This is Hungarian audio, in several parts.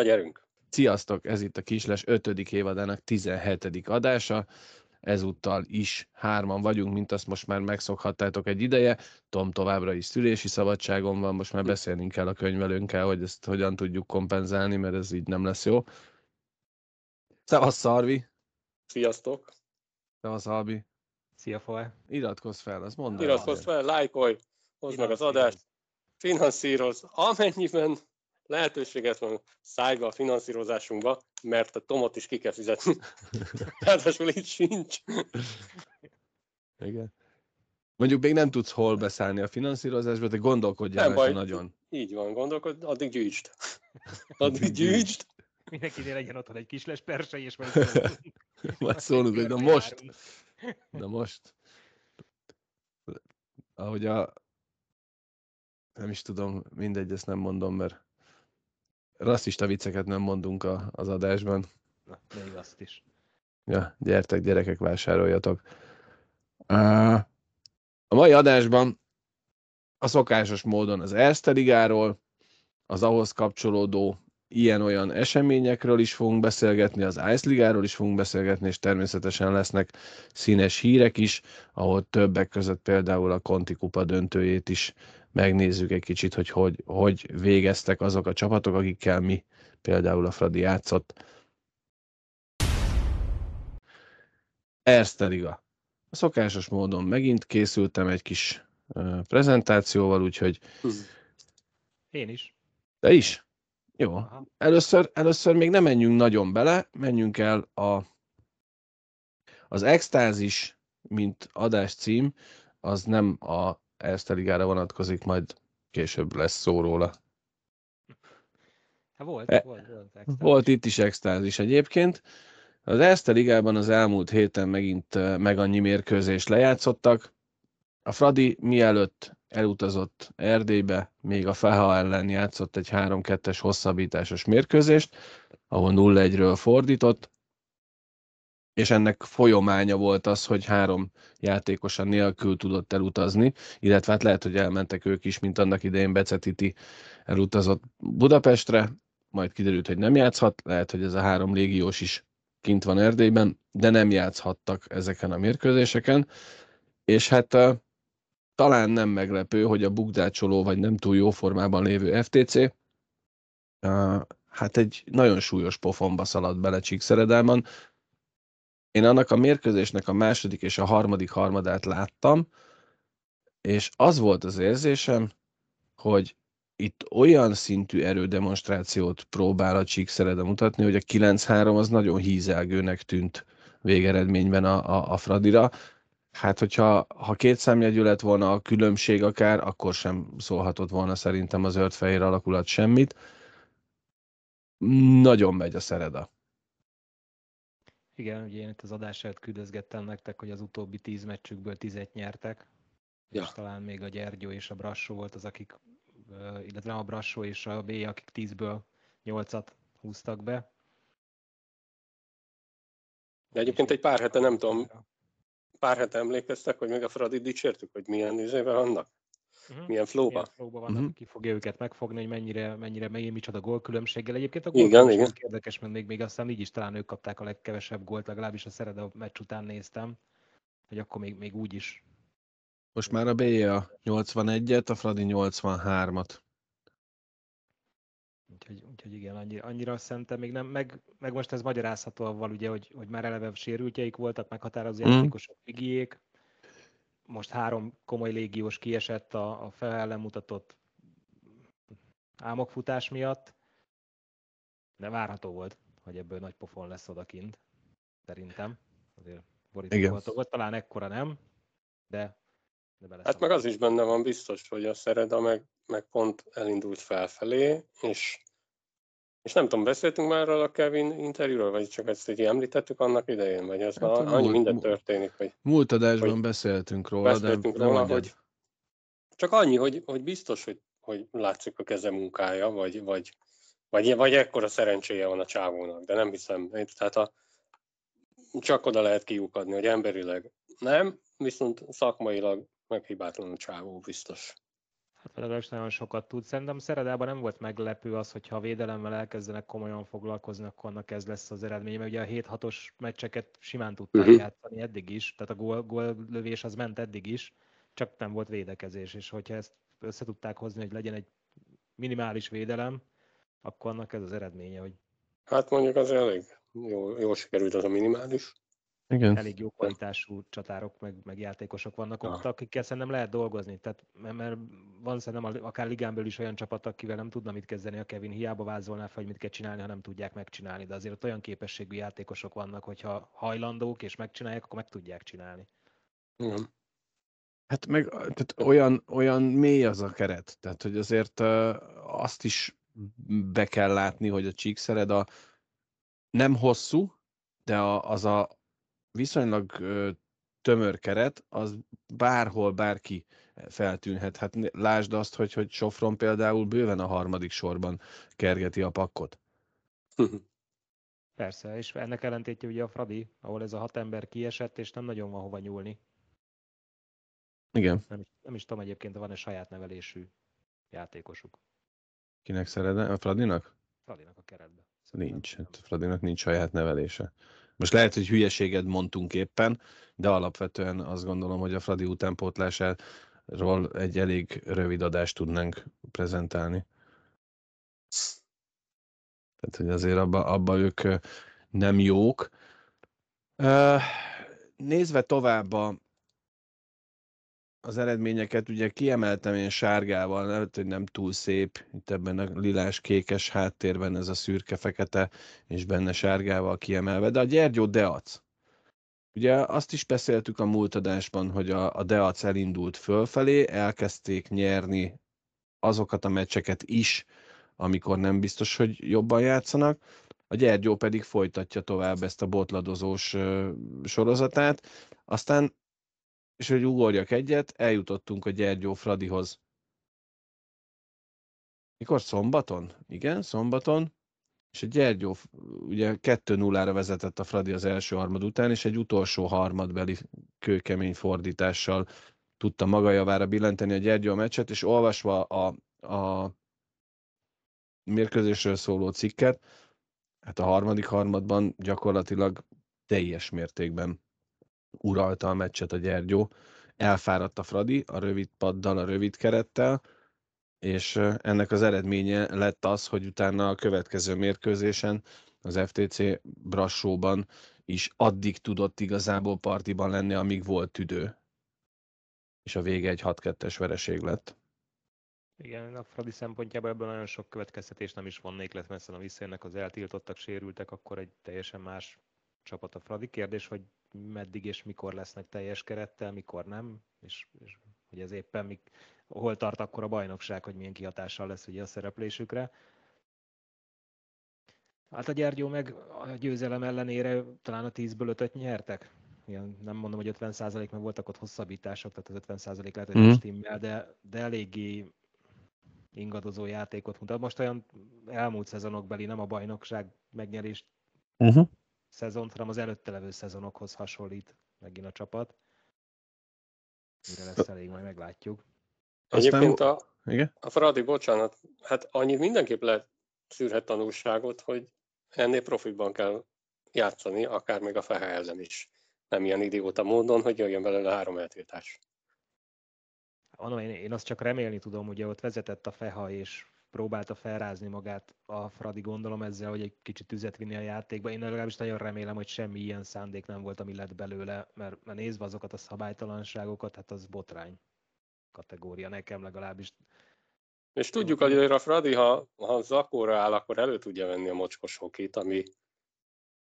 Na gyerünk! Sziasztok, ez itt a Kisles 5. évadának 17. adása. Ezúttal is hárman vagyunk, mint azt most már megszokhattátok egy ideje. Tom továbbra is szülési szabadságon van, most már beszélnünk kell a könyvelőnkkel, hogy ezt hogyan tudjuk kompenzálni, mert ez így nem lesz jó. Szevasz, Szarvi! Sziasztok! Szevasz, Albi! Szia, Foe! Iratkozz fel, azt mondd. Iratkozz fel, lájkolj, hozd meg az adást, finanszíroz, amennyiben lehetőséget van szállj be a finanszírozásunkba, mert a Tomot is ki kell fizetni. Ráadásul itt sincs. Igen. Mondjuk még nem tudsz hol beszállni a finanszírozásba, de gondolkodjál Nem rajta baj. nagyon. Így van, gondolkod, addig gyűjtsd. Addig gyűjtsd. Mindenkinél legyen otthon egy kis lespersei, és majd Majd szólunk, hogy na most, na most. Ahogy a... Nem is tudom, mindegy, ezt nem mondom, mert rasszista vicceket nem mondunk a, az adásban. Na, még azt is. Ja, gyertek, gyerekek, vásároljatok. A mai adásban a szokásos módon az Erste Ligáról, az ahhoz kapcsolódó ilyen-olyan eseményekről is fogunk beszélgetni, az Ice Ligáról is fogunk beszélgetni, és természetesen lesznek színes hírek is, ahol többek között például a Conti Kupa döntőjét is megnézzük egy kicsit, hogy hogy, hogy végeztek azok a csapatok, akikkel mi például a Fradi játszott. Erste Liga. A szokásos módon megint készültem egy kis prezentációval, úgyhogy Én is. te is? Jó. Aha. Először, először még nem menjünk nagyon bele, menjünk el a, az extázis, mint adás cím, az nem a Erste Ligára vonatkozik, majd később lesz szó róla. Hát volt, E- volt, volt. Volt itt is extázis egyébként. Az Erste Ligában az elmúlt héten megint meg annyi mérkőzést lejátszottak. A Fradi mielőtt elutazott Erdélybe, még a Feha ellen játszott egy 3-2-es hosszabbításos mérkőzést, ahol 0-1-ről fordított, és ennek folyamánya volt az, hogy három játékosa nélkül tudott elutazni, illetve hát lehet, hogy elmentek ők is, mint annak idején Becetiti elutazott Budapestre, majd kiderült, hogy nem játszhat, lehet, hogy ez a három légiós is kint van Erdélyben, de nem játszhattak ezeken a mérkőzéseken, és hát talán nem meglepő, hogy a bukdácsoló vagy nem túl jó formában lévő FTC hát egy nagyon súlyos pofonba szaladt bele Csíkszeredelman. Én annak a mérkőzésnek a második és a harmadik harmadát láttam, és az volt az érzésem, hogy itt olyan szintű erődemonstrációt próbál a Csíkszerede mutatni, hogy a 9-3 az nagyon hízelgőnek tűnt végeredményben a, a, a Fradira. Hát, hogyha ha két számjegyű lett volna a különbség akár, akkor sem szólhatott volna szerintem az zöld-fehér alakulat semmit. Nagyon megy a Szereda. Igen, ugye én itt az adás előtt küldözgettem nektek, hogy az utóbbi tíz meccsükből tizet nyertek. Ja. És talán még a Gyergyó és a Brassó volt az, akik, illetve a Brassó és a B, akik tízből nyolcat húztak be. De egyébként egy pár hete, nem tudom, pár hete emlékeztek, hogy még a Fradi dicsértük, hogy milyen izével vannak, Uh-huh. milyen flóba. Milyen flowban vannak, Mhm. ki fogja őket megfogni, hogy mennyire, mennyire, mennyire micsoda gólkülönbséggel. Egyébként a gólkülönbség igen. érdekes, mert még, még aztán így is talán ők kapták a legkevesebb gólt, legalábbis a Szereda meccs után néztem, hogy akkor még, még úgy is. Most már a B a 81-et, a Fradi 83-at. Úgyhogy, úgyhogy igen, annyira, annyira szerintem még nem, meg, meg most ez magyarázható avval, ugye, hogy, hogy már eleve sérültjeik voltak, meghatározó Mhm. játékosok, Figiék, most három komoly légiós kiesett a, a fel ellen mutatott álmokfutás miatt, de várható volt, hogy ebből nagy pofon lesz odakint, szerintem. Azért borító volt, talán ekkora nem, de, de bele Hát meg az is benne van biztos, hogy a Szereda meg, meg pont elindult felfelé, és, és nem tudom, beszéltünk már arról a Kevin interjúról, vagy csak ezt így említettük annak idején, vagy ez Hát annyi múlt- minden történik, hogy Múlt adásban Hogy beszéltünk róla, beszéltünk de, róla, hogy csak annyi, hogy, hogy biztos, hogy, hogy látszik a keze munkája, vagy, vagy, vagy, vagy ekkora szerencséje van a csávónak, de nem hiszem. Tehát a, csak oda lehet kiukadni, hogy emberileg nem, viszont szakmailag meghibátlan a csávó biztos. Hát legalábbis nagyon sokat tud. Szerintem Szeredában nem volt meglepő az, hogyha a védelemmel elkezdenek komolyan foglalkozni, akkor annak ez lesz az eredmény, mert ugye a 7-6-os meccseket simán tudták uh-huh. játszani eddig is, tehát a gól, gól lövés az ment eddig is, csak nem volt védekezés, és hogyha ezt össze tudták hozni, hogy legyen egy minimális védelem, akkor annak ez az eredménye, hogy... Hát mondjuk az elég jó, jól sikerült az a minimális. Igen. elég jó kvalitású csatárok, meg, meg játékosok vannak ott, akikkel szerintem lehet dolgozni. Tehát, mert, mert van szerintem akár ligánből is olyan csapat, akivel nem tudna mit kezdeni a Kevin, hiába vázolná fel, hogy mit kell csinálni, ha nem tudják megcsinálni. De azért ott olyan képességű játékosok vannak, hogyha hajlandók és megcsinálják, akkor meg tudják csinálni. Igen. Hát meg tehát olyan, olyan mély az a keret, tehát hogy azért uh, azt is be kell látni, hogy a Csíkszered a nem hosszú, de a, az a viszonylag tömör keret, az bárhol bárki feltűnhet. Hát lásd azt, hogy, hogy Sofron például bőven a harmadik sorban kergeti a pakkot. Persze, és ennek ellentétje ugye a Fradi, ahol ez a hat ember kiesett, és nem nagyon van hova nyúlni. Igen. Nem is, nem is tudom egyébként, van-e saját nevelésű játékosuk. Kinek szeretne? A Fradinak? Fradinak a keretbe. Nincs. Hát Fradinak nincs saját nevelése. Most lehet, hogy hülyeséget mondtunk éppen, de alapvetően azt gondolom, hogy a Fradi utánpótlásáról egy elég rövid adást tudnánk prezentálni. Tehát, hogy azért abba, abba ők nem jók. Nézve tovább a, az eredményeket, ugye kiemeltem én sárgával, lehet, hogy nem túl szép, itt ebben a lilás-kékes háttérben ez a szürke-fekete, és benne sárgával kiemelve, de a Gyergyó Deac. Ugye azt is beszéltük a múlt adásban, hogy a, a Deac elindult fölfelé, elkezdték nyerni azokat a meccseket is, amikor nem biztos, hogy jobban játszanak, a Gyergyó pedig folytatja tovább ezt a botladozós sorozatát, aztán és hogy ugorjak egyet, eljutottunk a Gyergyó Fradihoz. Mikor? Szombaton? Igen, szombaton. És a Gyergyó ugye 2-0-ra vezetett a Fradi az első harmad után, és egy utolsó harmadbeli kőkemény fordítással tudta maga javára billenteni a Gyergyó meccset, és olvasva a, a mérkőzésről szóló cikket, hát a harmadik harmadban gyakorlatilag teljes mértékben uralta a meccset a Gyergyó. Elfáradt a Fradi a rövid paddal, a rövid kerettel, és ennek az eredménye lett az, hogy utána a következő mérkőzésen az FTC Brassóban is addig tudott igazából partiban lenni, amíg volt tüdő. És a vége egy 6-2-es vereség lett. Igen, a Fradi szempontjából ebből nagyon sok következtetés nem is vonnék, mert messze a visszajönnek az eltiltottak, sérültek, akkor egy teljesen más csapat a Fradi. Kérdés, hogy meddig és mikor lesznek teljes kerettel, mikor nem, és, és hogy ez éppen mik, hol tart akkor a bajnokság, hogy milyen kihatással lesz ugye a szereplésükre. Hát a Gyergyó meg a győzelem ellenére talán a 10-ből 5 nyertek. Ilyen, nem mondom, hogy 50 mert voltak ott hosszabbítások, tehát az 50 lehet, hogy mm. stimmel, de, de eléggé ingadozó játékot mutat. Most olyan elmúlt szezonokbeli, nem a bajnokság megnyerést uh-huh szezont, hanem az előtte levő szezonokhoz hasonlít megint a csapat. Mire lesz elég, majd meglátjuk. Egyébként a, Igen? a Fradi, bocsánat, hát annyit mindenképp lehet szűrhet tanulságot, hogy ennél profitban kell játszani, akár még a Fehe ellen is. Nem ilyen idióta módon, hogy jöjjön belőle három eltiltás. Mondom, én, én azt csak remélni tudom, hogy ott vezetett a Feha, és próbálta felrázni magát a Fradi, gondolom ezzel, hogy egy kicsit tüzet vinni a játékba. Én legalábbis nagyon remélem, hogy semmi ilyen szándék nem volt, ami lett belőle, mert, mert nézve azokat a szabálytalanságokat, hát az botrány kategória nekem legalábbis. És tudjuk, hogy a Fradi, ha, ha zakóra áll, akkor elő tudja venni a mocskos hokit, ami,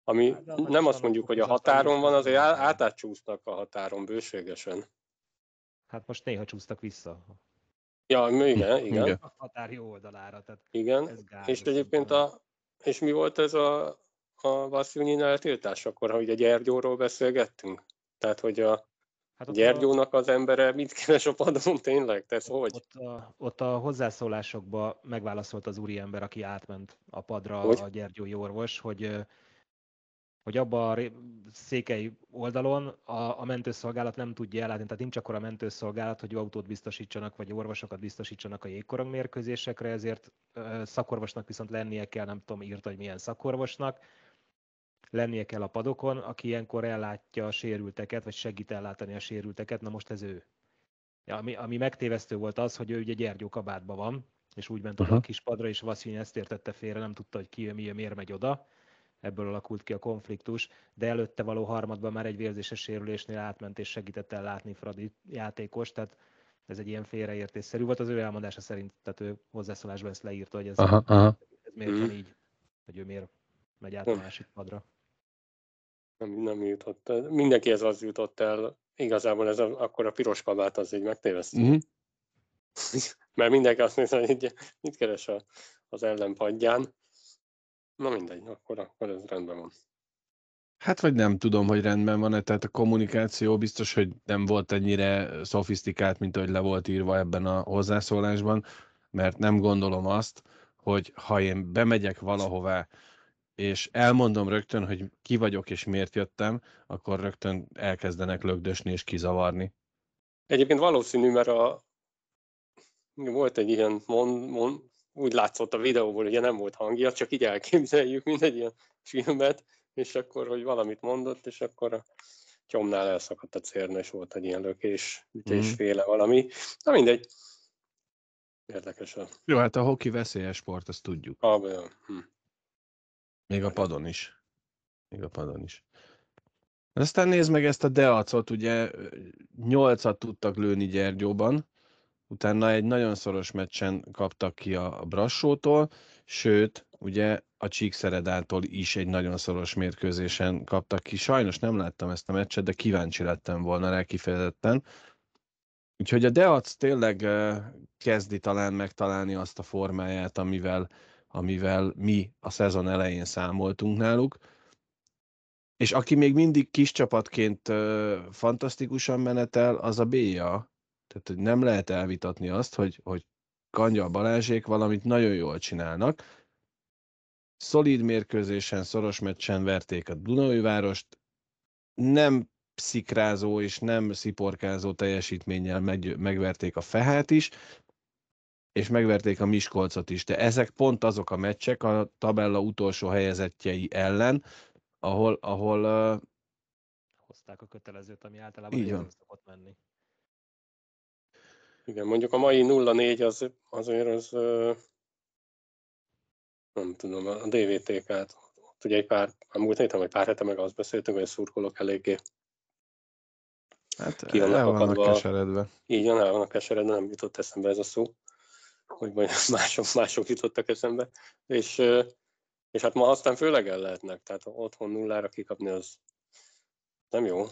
ami hát, nem azt mondjuk, hogy a határon van, azért átácsúsznak a határon bőségesen. Hát most néha csúsztak vissza. Ja, igen, igen. igen. A határ jó oldalára. Tehát igen, ez gáz, és egyébként a, és mi volt ez a, a Vasszunyin eltiltás akkor, hogy a Gyergyóról beszélgettünk? Tehát, hogy a, Hát Gyergyónak az embere mit keres a padon tényleg? Te hogy? Ott a, ott a hozzászólásokban megválaszolt az úriember, aki átment a padra, hogy? a Gyergyói orvos, hogy hogy abban a székely oldalon a, a mentőszolgálat nem tudja ellátni, tehát nincs akkor a mentőszolgálat, hogy autót biztosítsanak, vagy orvosokat biztosítsanak a jégkorong mérkőzésekre, ezért szakorvosnak viszont lennie kell, nem tudom, írta, hogy milyen szakorvosnak, lennie kell a padokon, aki ilyenkor ellátja a sérülteket, vagy segít ellátani a sérülteket, na most ez ő. Ja, ami, ami megtévesztő volt az, hogy ő ugye Gyergyó kabátban van, és úgy ment uh-huh. a kis padra, és Vasszony ezt értette félre, nem tudta, hogy ki, mi, miért megy oda. Ebből alakult ki a konfliktus, de előtte való harmadban már egy vérzéses sérülésnél átment, és segített el látni Fradi játékos, tehát ez egy ilyen félreértésszerű volt. Az ő elmondása szerint, tehát ő hozzászólásban ezt leírta, hogy ez, aha, aha. ez miért van mhm. így, hogy ő miért megy át a másik padra nem, nem jutott el. Mindenkihez az jutott el. Igazából ez a, akkor a piros kabát az így megtévesztő. Mm-hmm. Mert mindenki azt nézze, hogy mit keres a, az ellenpadján. Na mindegy, akkor, akkor ez rendben van. Hát vagy nem tudom, hogy rendben van-e, tehát a kommunikáció biztos, hogy nem volt ennyire szofisztikált, mint ahogy le volt írva ebben a hozzászólásban, mert nem gondolom azt, hogy ha én bemegyek valahová, és elmondom rögtön, hogy ki vagyok és miért jöttem, akkor rögtön elkezdenek lögdösni és kizavarni. Egyébként valószínű, mert a, volt egy ilyen mond, mond, úgy látszott a videóból, hogy nem volt hangja, csak így elképzeljük, mint egy ilyen filmet, és akkor, hogy valamit mondott, és akkor a tyomnál elszakadt a cérna, és volt egy ilyen lökés, ütésféle mm. valami. Na mindegy. Érdekes. Jó, hát a hoki veszélyes sport, azt tudjuk. Ah, hm. Még a padon is. Még a padon is. Aztán nézd meg ezt a Deacot, ugye nyolcat tudtak lőni Gyergyóban, utána egy nagyon szoros meccsen kaptak ki a Brassótól, sőt, ugye a Csíkszeredától is egy nagyon szoros mérkőzésen kaptak ki. Sajnos nem láttam ezt a meccset, de kíváncsi lettem volna rá kifejezetten. Úgyhogy a Deac tényleg kezdi talán megtalálni azt a formáját, amivel amivel mi a szezon elején számoltunk náluk. És aki még mindig kis csapatként fantasztikusan menetel, az a BIA. Tehát hogy nem lehet elvitatni azt, hogy, hogy Kanya Balázsék valamit nagyon jól csinálnak. Szolid mérkőzésen, szoros meccsen verték a Dunai várost. Nem szikrázó és nem sziporkázó teljesítménnyel meg, megverték a Fehát is, és megverték a Miskolcot is, de ezek pont azok a meccsek a tabella utolsó helyezettjei ellen, ahol, ahol uh... hozták a kötelezőt, ami általában így van. szokott menni. Igen, mondjuk a mai 0-4 az, azért az nem tudom, a DVTK-t, ott ugye egy pár, a múlt héten, vagy pár hete meg azt beszéltünk, hogy a szurkolók eléggé Hát ki el vannak keseredve. Így van, el vannak keseredve, nem jutott eszembe ez a szó hogy majd mások, mások jutottak eszembe, és, és hát ma aztán főleg el lehetnek, tehát otthon nullára kikapni az nem jó.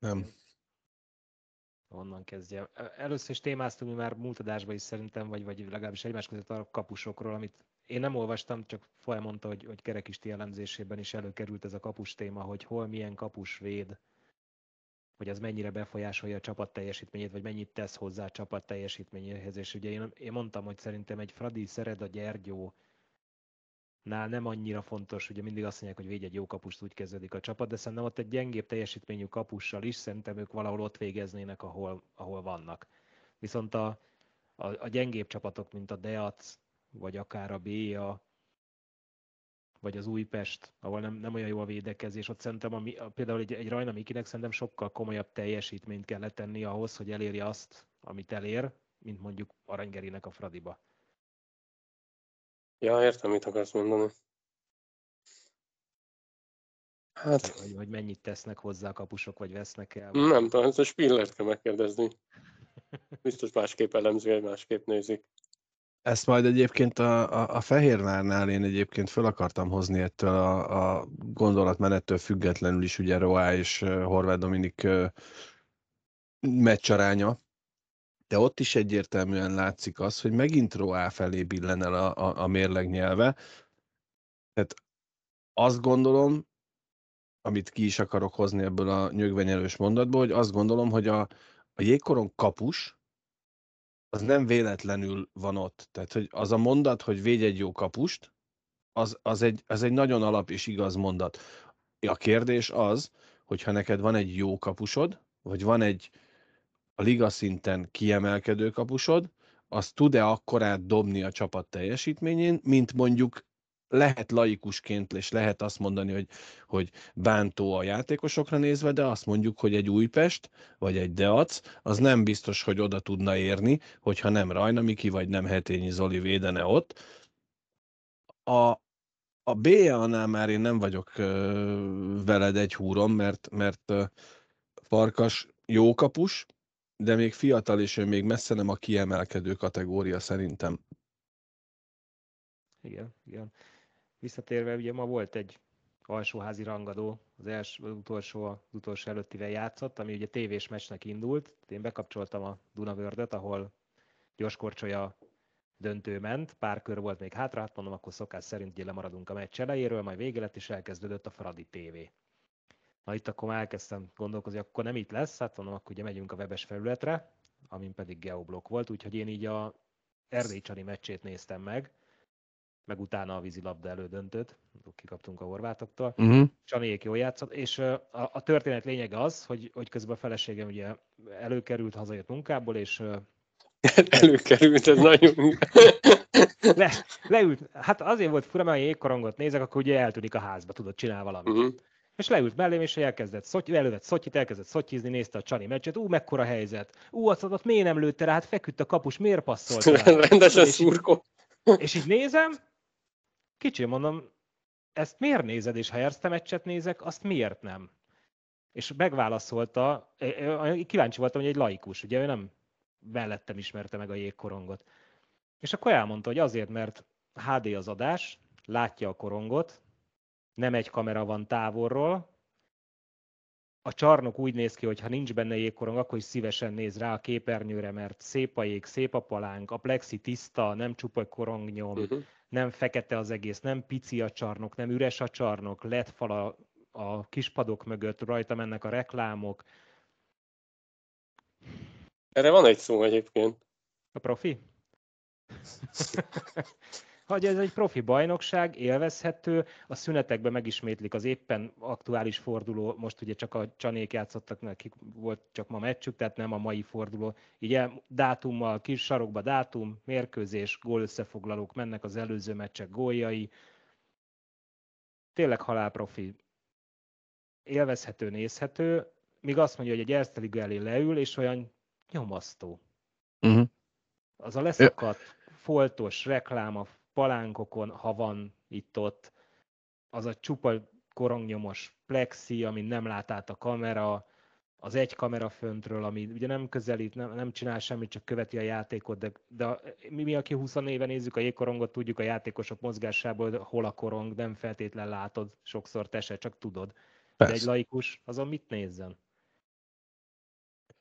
Nem. Onnan kezdje. Először is témáztunk mi már múlt adásban is szerintem, vagy, vagy legalábbis egymás között a kapusokról, amit én nem olvastam, csak folyamondta, hogy, hogy Kerekisti elemzésében is előkerült ez a kapus téma, hogy hol milyen kapus véd hogy az mennyire befolyásolja a csapat teljesítményét, vagy mennyit tesz hozzá a csapat teljesítményéhez. És ugye én, én mondtam, hogy szerintem egy Fradi Szered a Gyergyó nál nem annyira fontos, ugye mindig azt mondják, hogy védj egy jó kapust, úgy kezdődik a csapat, de szerintem ott egy gyengébb teljesítményű kapussal is szerintem ők valahol ott végeznének, ahol, ahol vannak. Viszont a, a, a gyengébb csapatok, mint a Deac, vagy akár a BA, vagy az Újpest, ahol nem, nem olyan jó a védekezés, ott szerintem a, a, például egy, egy Rajna Mikinek szerintem sokkal komolyabb teljesítményt kellett tenni ahhoz, hogy elérje azt, amit elér, mint mondjuk Aranygerinek a Fradiba. Ja, értem, mit akarsz mondani. Hát... Vagy, vagy mennyit tesznek hozzá a kapusok, vagy vesznek el? Vagy... Nem tudom, ezt a Spillert kell megkérdezni. Biztos másképp elemzi, vagy másképp nézik. Ezt majd egyébként a, a, a Fehérvárnál én egyébként föl akartam hozni ettől a, a gondolatmenettől függetlenül is ugye Roá és Horváth Dominik meccsaránya, de ott is egyértelműen látszik az, hogy megint Roá felé billen el a, a, a mérleg nyelve. Tehát azt gondolom, amit ki is akarok hozni ebből a nyögvenyelős mondatból, hogy azt gondolom, hogy a, a jégkoron kapus az nem véletlenül van ott. Tehát, hogy az a mondat, hogy védj egy jó kapust, az, az, egy, az egy nagyon alap és igaz mondat. A kérdés az, hogyha neked van egy jó kapusod, vagy van egy a liga szinten kiemelkedő kapusod, az tud-e akkorát dobni a csapat teljesítményén, mint mondjuk lehet laikusként, és lehet azt mondani, hogy, hogy bántó a játékosokra nézve, de azt mondjuk, hogy egy Újpest, vagy egy Deac, az nem biztos, hogy oda tudna érni, hogyha nem Rajna Miki, vagy nem Hetényi Zoli védene ott. A, a BA-nál már én nem vagyok uh, veled egy húrom, mert, mert uh, Farkas jó kapus, de még fiatal, és ő még messze nem a kiemelkedő kategória szerintem. Igen, igen. Visszatérve, ugye ma volt egy alsóházi rangadó, az, első, az utolsó, az utolsó előttivel játszott, ami ugye tévés meccsnek indult. Én bekapcsoltam a Dunavördöt, ahol gyorskorcsolya döntő ment, pár kör volt még hátra, hát mondom, akkor szokás szerint ugye lemaradunk a meccs elejéről, majd vége lett, és elkezdődött a Fradi TV. Na itt akkor már elkezdtem gondolkozni, akkor nem itt lesz, hát mondom, akkor ugye megyünk a webes felületre, amin pedig geoblok volt, úgyhogy én így a Erdély Csani meccsét néztem meg, meg utána a vízilabda elődöntőt, kikaptunk a horvátoktól. Uh-huh. Csaniék jól játszott, és a, a történet lényege az, hogy, hogy közben a feleségem ugye előkerült, hazajött munkából, és Előkerült, ez nagyon... Le, leült, hát azért volt fura, mert jégkorongot nézek, akkor ugye eltűnik a házba, tudod, csinál valamit. Uh-huh. És leült mellém, és elkezdett szoty, elővett szotyit, elkezdett szotyizni, nézte a Csani meccset, ú, mekkora helyzet. Ú, azt adott, miért nem lőtte rá, hát feküdt a kapus, miért passzolt rá? Rendesen szurkó. És így nézem, kicsi mondom, ezt miért nézed, és ha Erste meccset nézek, azt miért nem? És megválaszolta, kíváncsi voltam, hogy egy laikus, ugye ő nem mellettem ismerte meg a jégkorongot. És akkor elmondta, hogy azért, mert HD az adás, látja a korongot, nem egy kamera van távolról, a csarnok úgy néz ki, hogy ha nincs benne jégkorong, akkor is szívesen néz rá a képernyőre, mert szép a jég, szép a palánk, a plexi tiszta, nem csupa korongnyom, uh-huh. nem fekete az egész, nem pici a csarnok, nem üres a csarnok, lett fal a, a kispadok mögött, rajta mennek a reklámok. Erre van egy szó egyébként. A profi? hogy ez egy profi bajnokság, élvezhető, a szünetekben megismétlik az éppen aktuális forduló, most ugye csak a csanék játszottak, nekik volt csak ma meccsük, tehát nem a mai forduló. Így dátummal, kis sarokba dátum, mérkőzés, gól összefoglalók, mennek az előző meccsek góljai. Tényleg halál profi. Élvezhető, nézhető, míg azt mondja, hogy egy Erste Liga elé leül, és olyan nyomasztó. Uh-huh. Az a leszakadt, foltos reklám a palánkokon, ha van itt-ott, az a csupa korongnyomos plexi, ami nem lát át a kamera, az egy kamera föntről, ami ugye nem közelít, nem, nem csinál semmit, csak követi a játékot, de, de mi, mi, aki 20 éve nézzük a jégkorongot, tudjuk a játékosok mozgásából, hol a korong, nem feltétlen látod, sokszor te se, csak tudod. Persze. De egy laikus azon mit nézzen?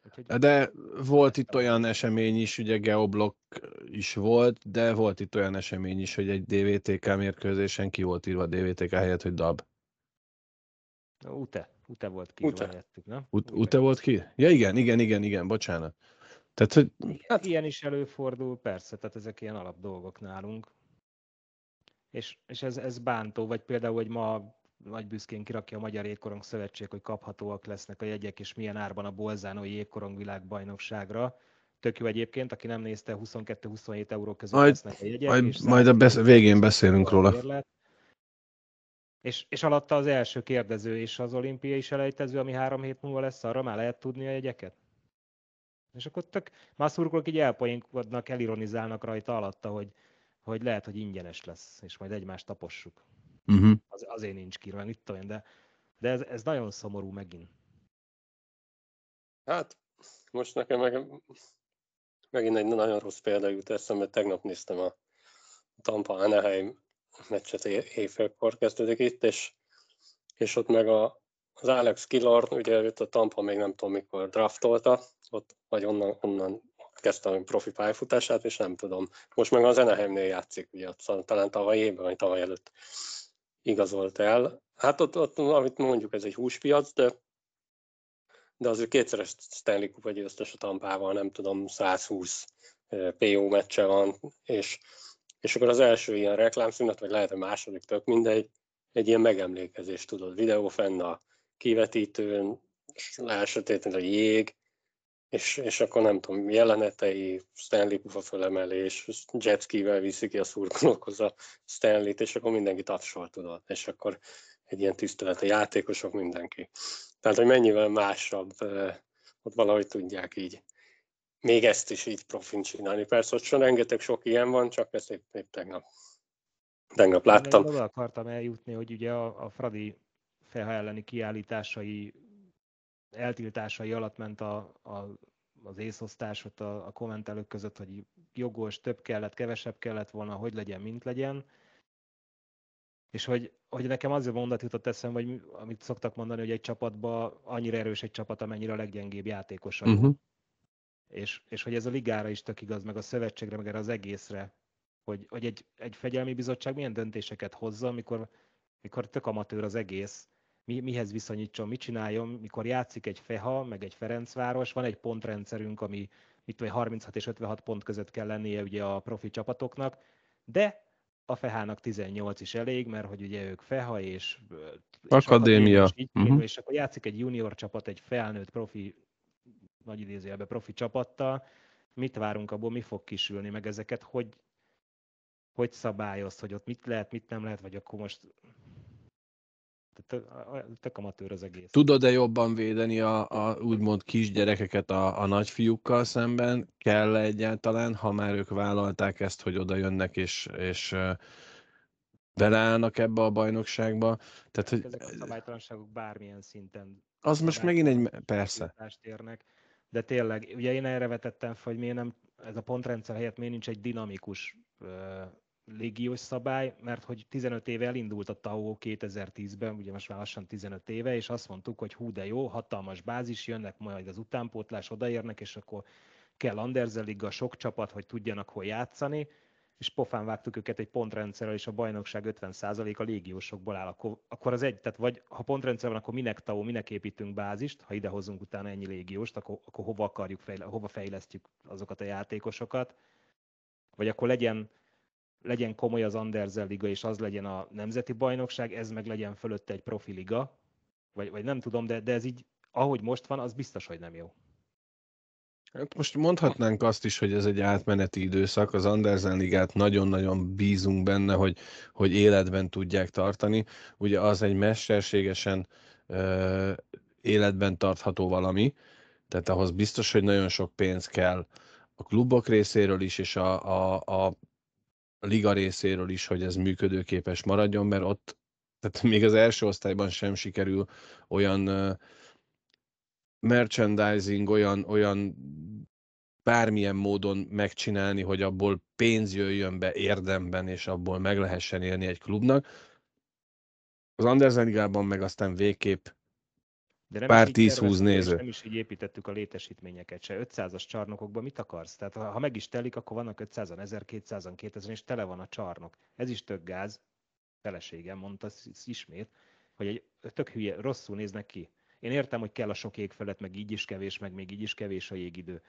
Úgyhogy... De volt itt olyan esemény is, ugye Geoblock is volt, de volt itt olyan esemény is, hogy egy DVTK mérkőzésen ki volt írva DVTK helyett, hogy DAB. Ute, Ute volt ki Ute. helyettük, nem? Ute, Ute volt ki? Ja igen, igen, igen, igen, bocsánat. Tehát, hogy... Hát ilyen is előfordul, persze, tehát ezek ilyen alap dolgok nálunk. És, és ez, ez bántó, vagy például, hogy ma nagy büszkén kirakja a Magyar Jégkorong Szövetség, hogy kaphatóak lesznek a jegyek, és milyen árban a Bolzánói Jégkorong világbajnokságra. Tök jó egyébként, aki nem nézte, 22-27 euró között majd, lesznek a jegyek. Majd, majd a besz- végén beszélünk róla. És, és alatta az első kérdező és az olimpiai selejtező, ami három hét múlva lesz, arra már lehet tudni a jegyeket? És akkor tök, már szurkolók így elpoénkodnak, elironizálnak rajta alatta, hogy, hogy lehet, hogy ingyenes lesz, és majd egymást tapossuk. Uh-huh. Az, azért nincs kírva, mit olyan, de, de ez, ez nagyon szomorú megint. Hát, most nekem meg, megint egy nagyon rossz példa jut eszembe, tegnap néztem a Tampa Anaheim meccset éjfélkor kezdődik itt, és, és ott meg a, az Alex Killard, ugye őt a Tampa még nem tudom mikor draftolta, ott, vagy onnan, onnan kezdte a profi pályafutását, és nem tudom. Most meg az Anaheimnél játszik, ugye talán tavaly évben, vagy tavaly előtt igazolt el, Hát ott, ott, amit mondjuk, ez egy húspiac, de, de azért kétszeres Stanley Kupa győztes a Tampával, nem tudom, 120 PO meccse van, és, és akkor az első ilyen reklámszünet, vagy lehet a második, tök mindegy, egy ilyen megemlékezés, tudod, videó fenn a kivetítőn, elsötétlen a jég, és, és akkor nem tudom, jelenetei, Stanley Kufa fölemelés, jetskivel viszik ki a szurkolókhoz a Stanley-t, és akkor mindenki tapsol, tudod, és akkor egy ilyen tisztelet a játékosok, mindenki. Tehát, hogy mennyivel másabb, ott valahogy tudják így még ezt is így profin csinálni. Persze, hogy rengeteg sok ilyen van, csak ezt épp, épp tegnap, tegnap láttam. Én oda akartam eljutni, hogy ugye a, a Fradi feha elleni kiállításai, eltiltásai alatt ment a, a, az észosztás ott a, a kommentelők között, hogy jogos, több kellett, kevesebb kellett volna, hogy legyen, mint legyen. És hogy, hogy nekem az a mondat jutott eszembe, hogy amit szoktak mondani, hogy egy csapatban annyira erős egy csapat, amennyire a leggyengébb játékosa. Uh-huh. És, és hogy ez a ligára is tök igaz, meg a szövetségre, meg erre az egészre, hogy, hogy egy, egy fegyelmi bizottság milyen döntéseket hozza, mikor, mikor tök amatőr az egész, mi, mihez viszonyítson, mit csináljon, mikor játszik egy Feha, meg egy Ferencváros, van egy pontrendszerünk, ami mit tudom, 36 és 56 pont között kell lennie ugye a profi csapatoknak, de a Fehának 18 is elég, mert hogy ugye ők Feha és, akadémia, és, így, uh-huh. és akkor játszik egy junior csapat, egy felnőtt profi, nagy idézőjelben profi csapattal, mit várunk abból, mi fog kisülni, meg ezeket hogy, hogy szabályoz, hogy ott mit lehet, mit nem lehet, vagy akkor most tök amatőr az egész. Tudod-e jobban védeni a, a úgymond kisgyerekeket a, a nagyfiúkkal szemben? kell -e egyáltalán, ha már ők vállalták ezt, hogy oda jönnek és, és beleállnak ebbe a bajnokságba? Tehát, hogy... Ezek a szabálytalanságok bármilyen szinten az most megint egy, persze. Érnek. De tényleg, ugye én erre vetettem fel, hogy miért nem, ez a pontrendszer helyett miért nincs egy dinamikus légiós szabály, mert hogy 15 éve elindult a TAO 2010-ben, ugye most már lassan 15 éve, és azt mondtuk, hogy hú de jó, hatalmas bázis, jönnek majd az utánpótlás, odaérnek, és akkor kell Anderseliga, sok csapat, hogy tudjanak hol játszani, és pofán vágtuk őket egy pontrendszerrel, és a bajnokság 50% a légiósokból áll. Akkor, akkor az egy, tehát vagy ha pontrendszer van, akkor minek TAO, minek építünk bázist, ha idehozunk utána ennyi légióst, akkor, akkor hova akarjuk, fejle, hova fejlesztjük azokat a játékosokat, vagy akkor legyen legyen komoly az Anderzel liga, és az legyen a nemzeti bajnokság, ez meg legyen fölötte egy profi liga, vagy, vagy nem tudom, de, de ez így, ahogy most van, az biztos, hogy nem jó. Hát most mondhatnánk azt is, hogy ez egy átmeneti időszak. Az Andersen ligát nagyon-nagyon bízunk benne, hogy, hogy életben tudják tartani. Ugye az egy mesterségesen ö, életben tartható valami, tehát ahhoz biztos, hogy nagyon sok pénz kell a klubok részéről is, és a, a, a liga részéről is, hogy ez működőképes maradjon, mert ott tehát még az első osztályban sem sikerül olyan merchandising, olyan, olyan bármilyen módon megcsinálni, hogy abból pénz jöjjön be érdemben, és abból meg lehessen élni egy klubnak. Az Andersen ligában meg aztán végképp de nem Pár 10-20 néző. Nem is így építettük a létesítményeket se. 500-as csarnokokban mit akarsz? Tehát ha, meg is telik, akkor vannak 500-an, 1200-an, 2000 és tele van a csarnok. Ez is tök gáz. Feleségem mondta ismét, hogy egy tök hülye, rosszul néznek ki. Én értem, hogy kell a sok ég felett, meg így is kevés, meg még így is kevés a jégidő.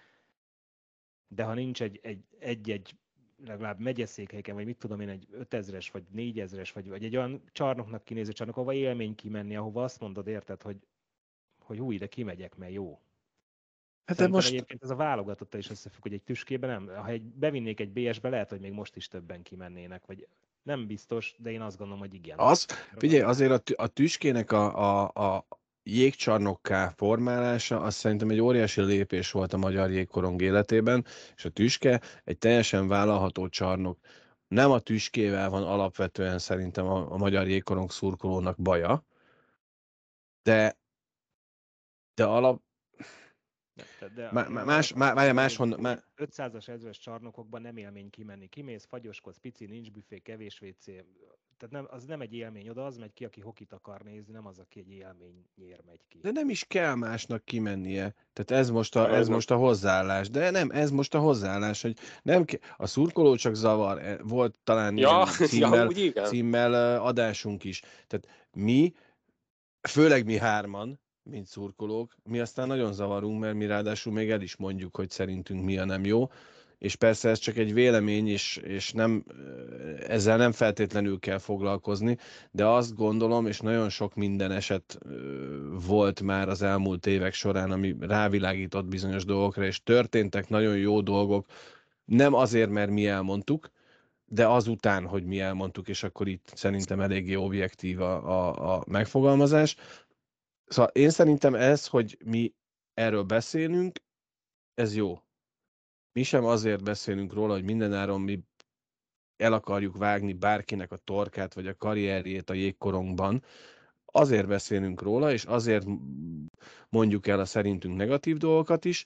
De ha nincs egy, egy, egy, egy legalább megyeszékhelyeken, vagy mit tudom én, egy 5000-es, vagy 4000-es, vagy, vagy egy olyan csarnoknak kinéző csarnok, ahova élmény kimenni, ahova azt mondod, érted, hogy hogy új, de kimegyek, mert jó. Hát de most... egyébként ez a válogatott is összefügg, hogy egy tüskében nem, ha egy, bevinnék egy BS-be, lehet, hogy még most is többen kimennének, vagy nem biztos, de én azt gondolom, hogy igen. Az, figyelj, azért a, a tüskének a, a, a jégcsarnokká formálása, azt szerintem egy óriási lépés volt a magyar jégkorong életében, és a tüske egy teljesen vállalható csarnok. Nem a tüskével van alapvetően szerintem a, a magyar jégkorong szurkolónak baja, de de alap... De, de má, más, má, más. Má... 500-as, 1000-es csarnokokban nem élmény kimenni. Kimész, fagyoskodsz, pici, nincs büfé, kevés WC, tehát nem, az nem egy élmény, oda az megy ki, aki hokit akar nézni, nem az, aki egy élményért megy ki. De nem is kell másnak kimennie. Tehát ez most a, ez most a hozzáállás. De nem, ez most a hozzáállás, hogy nem ke- a szurkoló csak zavar. E, Volt talán Ja, ilyen ja, címmel, címmel adásunk is. Tehát mi, főleg mi hárman, mint szurkolók, mi aztán nagyon zavarunk, mert mi ráadásul még el is mondjuk, hogy szerintünk mi a nem jó, és persze ez csak egy vélemény, és, és nem, ezzel nem feltétlenül kell foglalkozni, de azt gondolom, és nagyon sok minden eset volt már az elmúlt évek során, ami rávilágított bizonyos dolgokra, és történtek nagyon jó dolgok, nem azért, mert mi elmondtuk, de azután, hogy mi elmondtuk, és akkor itt szerintem eléggé objektív a, a, a megfogalmazás. Szóval én szerintem ez, hogy mi erről beszélünk, ez jó. Mi sem azért beszélünk róla, hogy mindenáron mi el akarjuk vágni bárkinek a torkát, vagy a karrierjét a jégkorongban. Azért beszélünk róla, és azért mondjuk el a szerintünk negatív dolgokat is,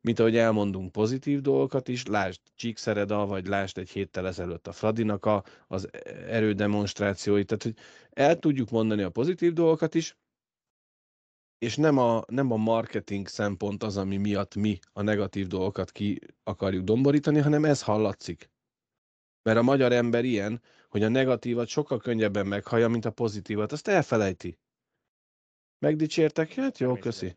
mint ahogy elmondunk pozitív dolgokat is, lásd Csíkszereda, vagy lásd egy héttel ezelőtt a Fradinak a, az erődemonstrációit, tehát hogy el tudjuk mondani a pozitív dolgokat is, és nem a, nem a marketing szempont az, ami miatt mi a negatív dolgokat ki akarjuk domborítani, hanem ez hallatszik. Mert a magyar ember ilyen, hogy a negatívat sokkal könnyebben meghallja, mint a pozitívat. Azt elfelejti. Megdicsértek? Hát jó, köszi.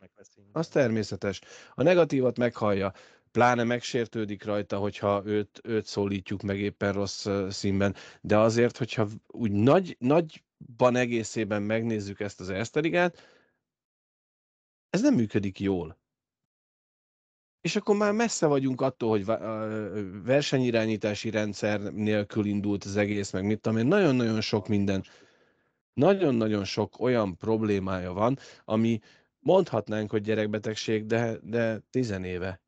Az természetes. A negatívat meghallja, pláne megsértődik rajta, hogyha őt, őt szólítjuk meg éppen rossz színben, de azért, hogyha úgy nagy, nagyban egészében megnézzük ezt az Eszterigát, ez nem működik jól. És akkor már messze vagyunk attól, hogy versenyirányítási rendszer nélkül indult az egész, meg mit tudom én, nagyon-nagyon sok minden, nagyon-nagyon sok olyan problémája van, ami mondhatnánk, hogy gyerekbetegség, de, de tizenéve.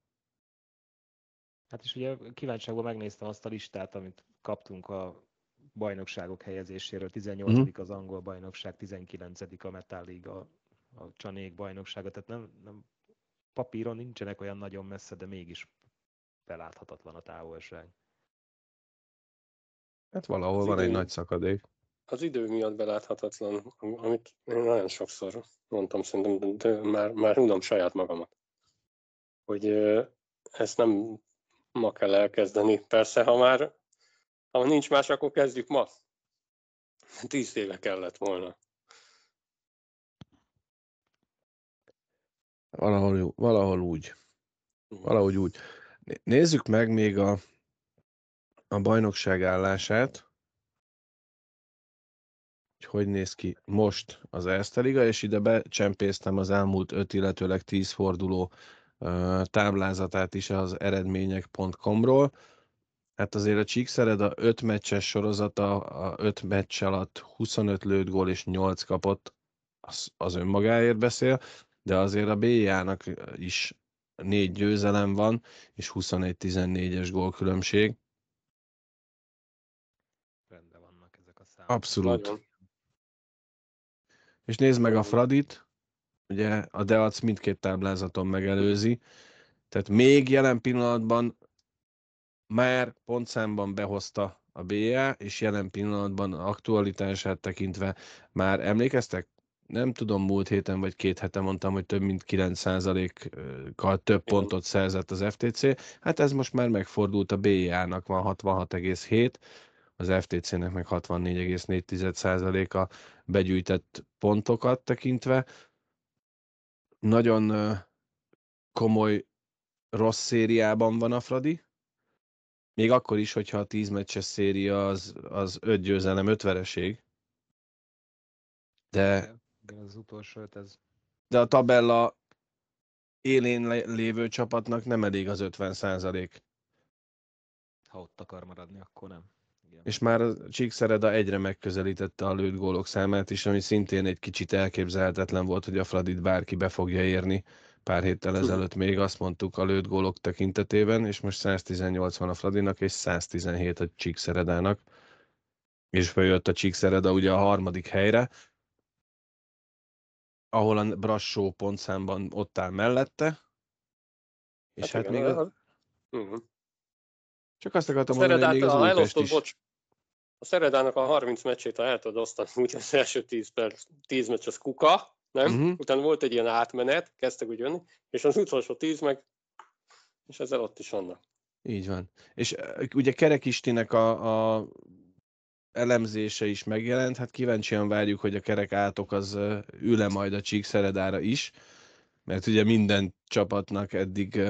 Hát és ugye kíváncsiságban megnéztem azt a listát, amit kaptunk a bajnokságok helyezéséről. 18. Mm. az angol bajnokság, 19. a Metal Liga, a Csanék bajnoksága, tehát nem, nem papíron nincsenek olyan nagyon messze, de mégis beláthatatlan a távolság. Hát valahol az van idő, egy nagy szakadék. Az idő miatt beláthatatlan, amit én nagyon sokszor mondtam, szerintem, de már, már tudom saját magamat, hogy ezt nem ma kell elkezdeni. Persze, ha már ha nincs más, akkor kezdjük ma. Tíz éve kellett volna. Valahol, valahol úgy. Valahogy úgy. Nézzük meg még a, a bajnokság állását, hogy hogy néz ki most az Erste Liga, és ide becsempésztem az elmúlt öt, illetőleg tíz forduló uh, táblázatát is az eredmények.com-ról. Hát azért a Csíkszered a 5 meccses sorozata, a 5 meccs alatt 25 lőtt gól és 8 kapott, az, az önmagáért beszél de azért a BJA-nak is négy győzelem van, és 21-14-es gólkülönbség. Rendben vannak ezek a számok. Abszolút. Nagyon. És nézd meg a Fradit, ugye a Deac mindkét táblázaton megelőzi, tehát még jelen pillanatban már pontszámban behozta a BA, és jelen pillanatban aktualitását tekintve már emlékeztek? Nem tudom, múlt héten vagy két hete mondtam, hogy több mint 9%-kal több pontot szerzett az FTC. Hát ez most már megfordult, a BIA-nak van 66,7, az FTC-nek meg 64,4%-a begyűjtett pontokat tekintve. Nagyon komoly rossz szériában van a Fradi, még akkor is, hogyha a 10 meccses széria az, az 5 győzelem, 5 vereség. De igen, az utolsó öt, ez... De a tabella élén lévő csapatnak nem elég az 50 százalék. Ha ott akar maradni, akkor nem. Igen. És már a Csíkszereda egyre megközelítette a lőtt gólok számát is, ami szintén egy kicsit elképzelhetetlen volt, hogy a Fradit bárki be fogja érni. Pár héttel ezelőtt még azt mondtuk a lőtt gólok tekintetében, és most 118 van a Fradinak, és 117 a Csíkszeredának. És bejött a Csíkszereda ugye a harmadik helyre, ahol a Brassó pontszámban ott áll mellette. És hát, hát igen, még... A... Uh-huh. Csak azt akartam mondani, hogy még az elosztott, bocs, a Szeredának a 30 meccsét, ha el tudod osztani, úgy az első 10, perc, 10 meccs az kuka, nem? Uh-huh. Utána volt egy ilyen átmenet, kezdtek úgy jönni, és az utolsó 10 meg, és ezzel ott is vannak. Így van. És ugye Kerek Istinek a, a elemzése is megjelent, hát kíváncsian várjuk, hogy a kerek átok az ül-e majd a Csíkszeredára is, mert ugye minden csapatnak eddig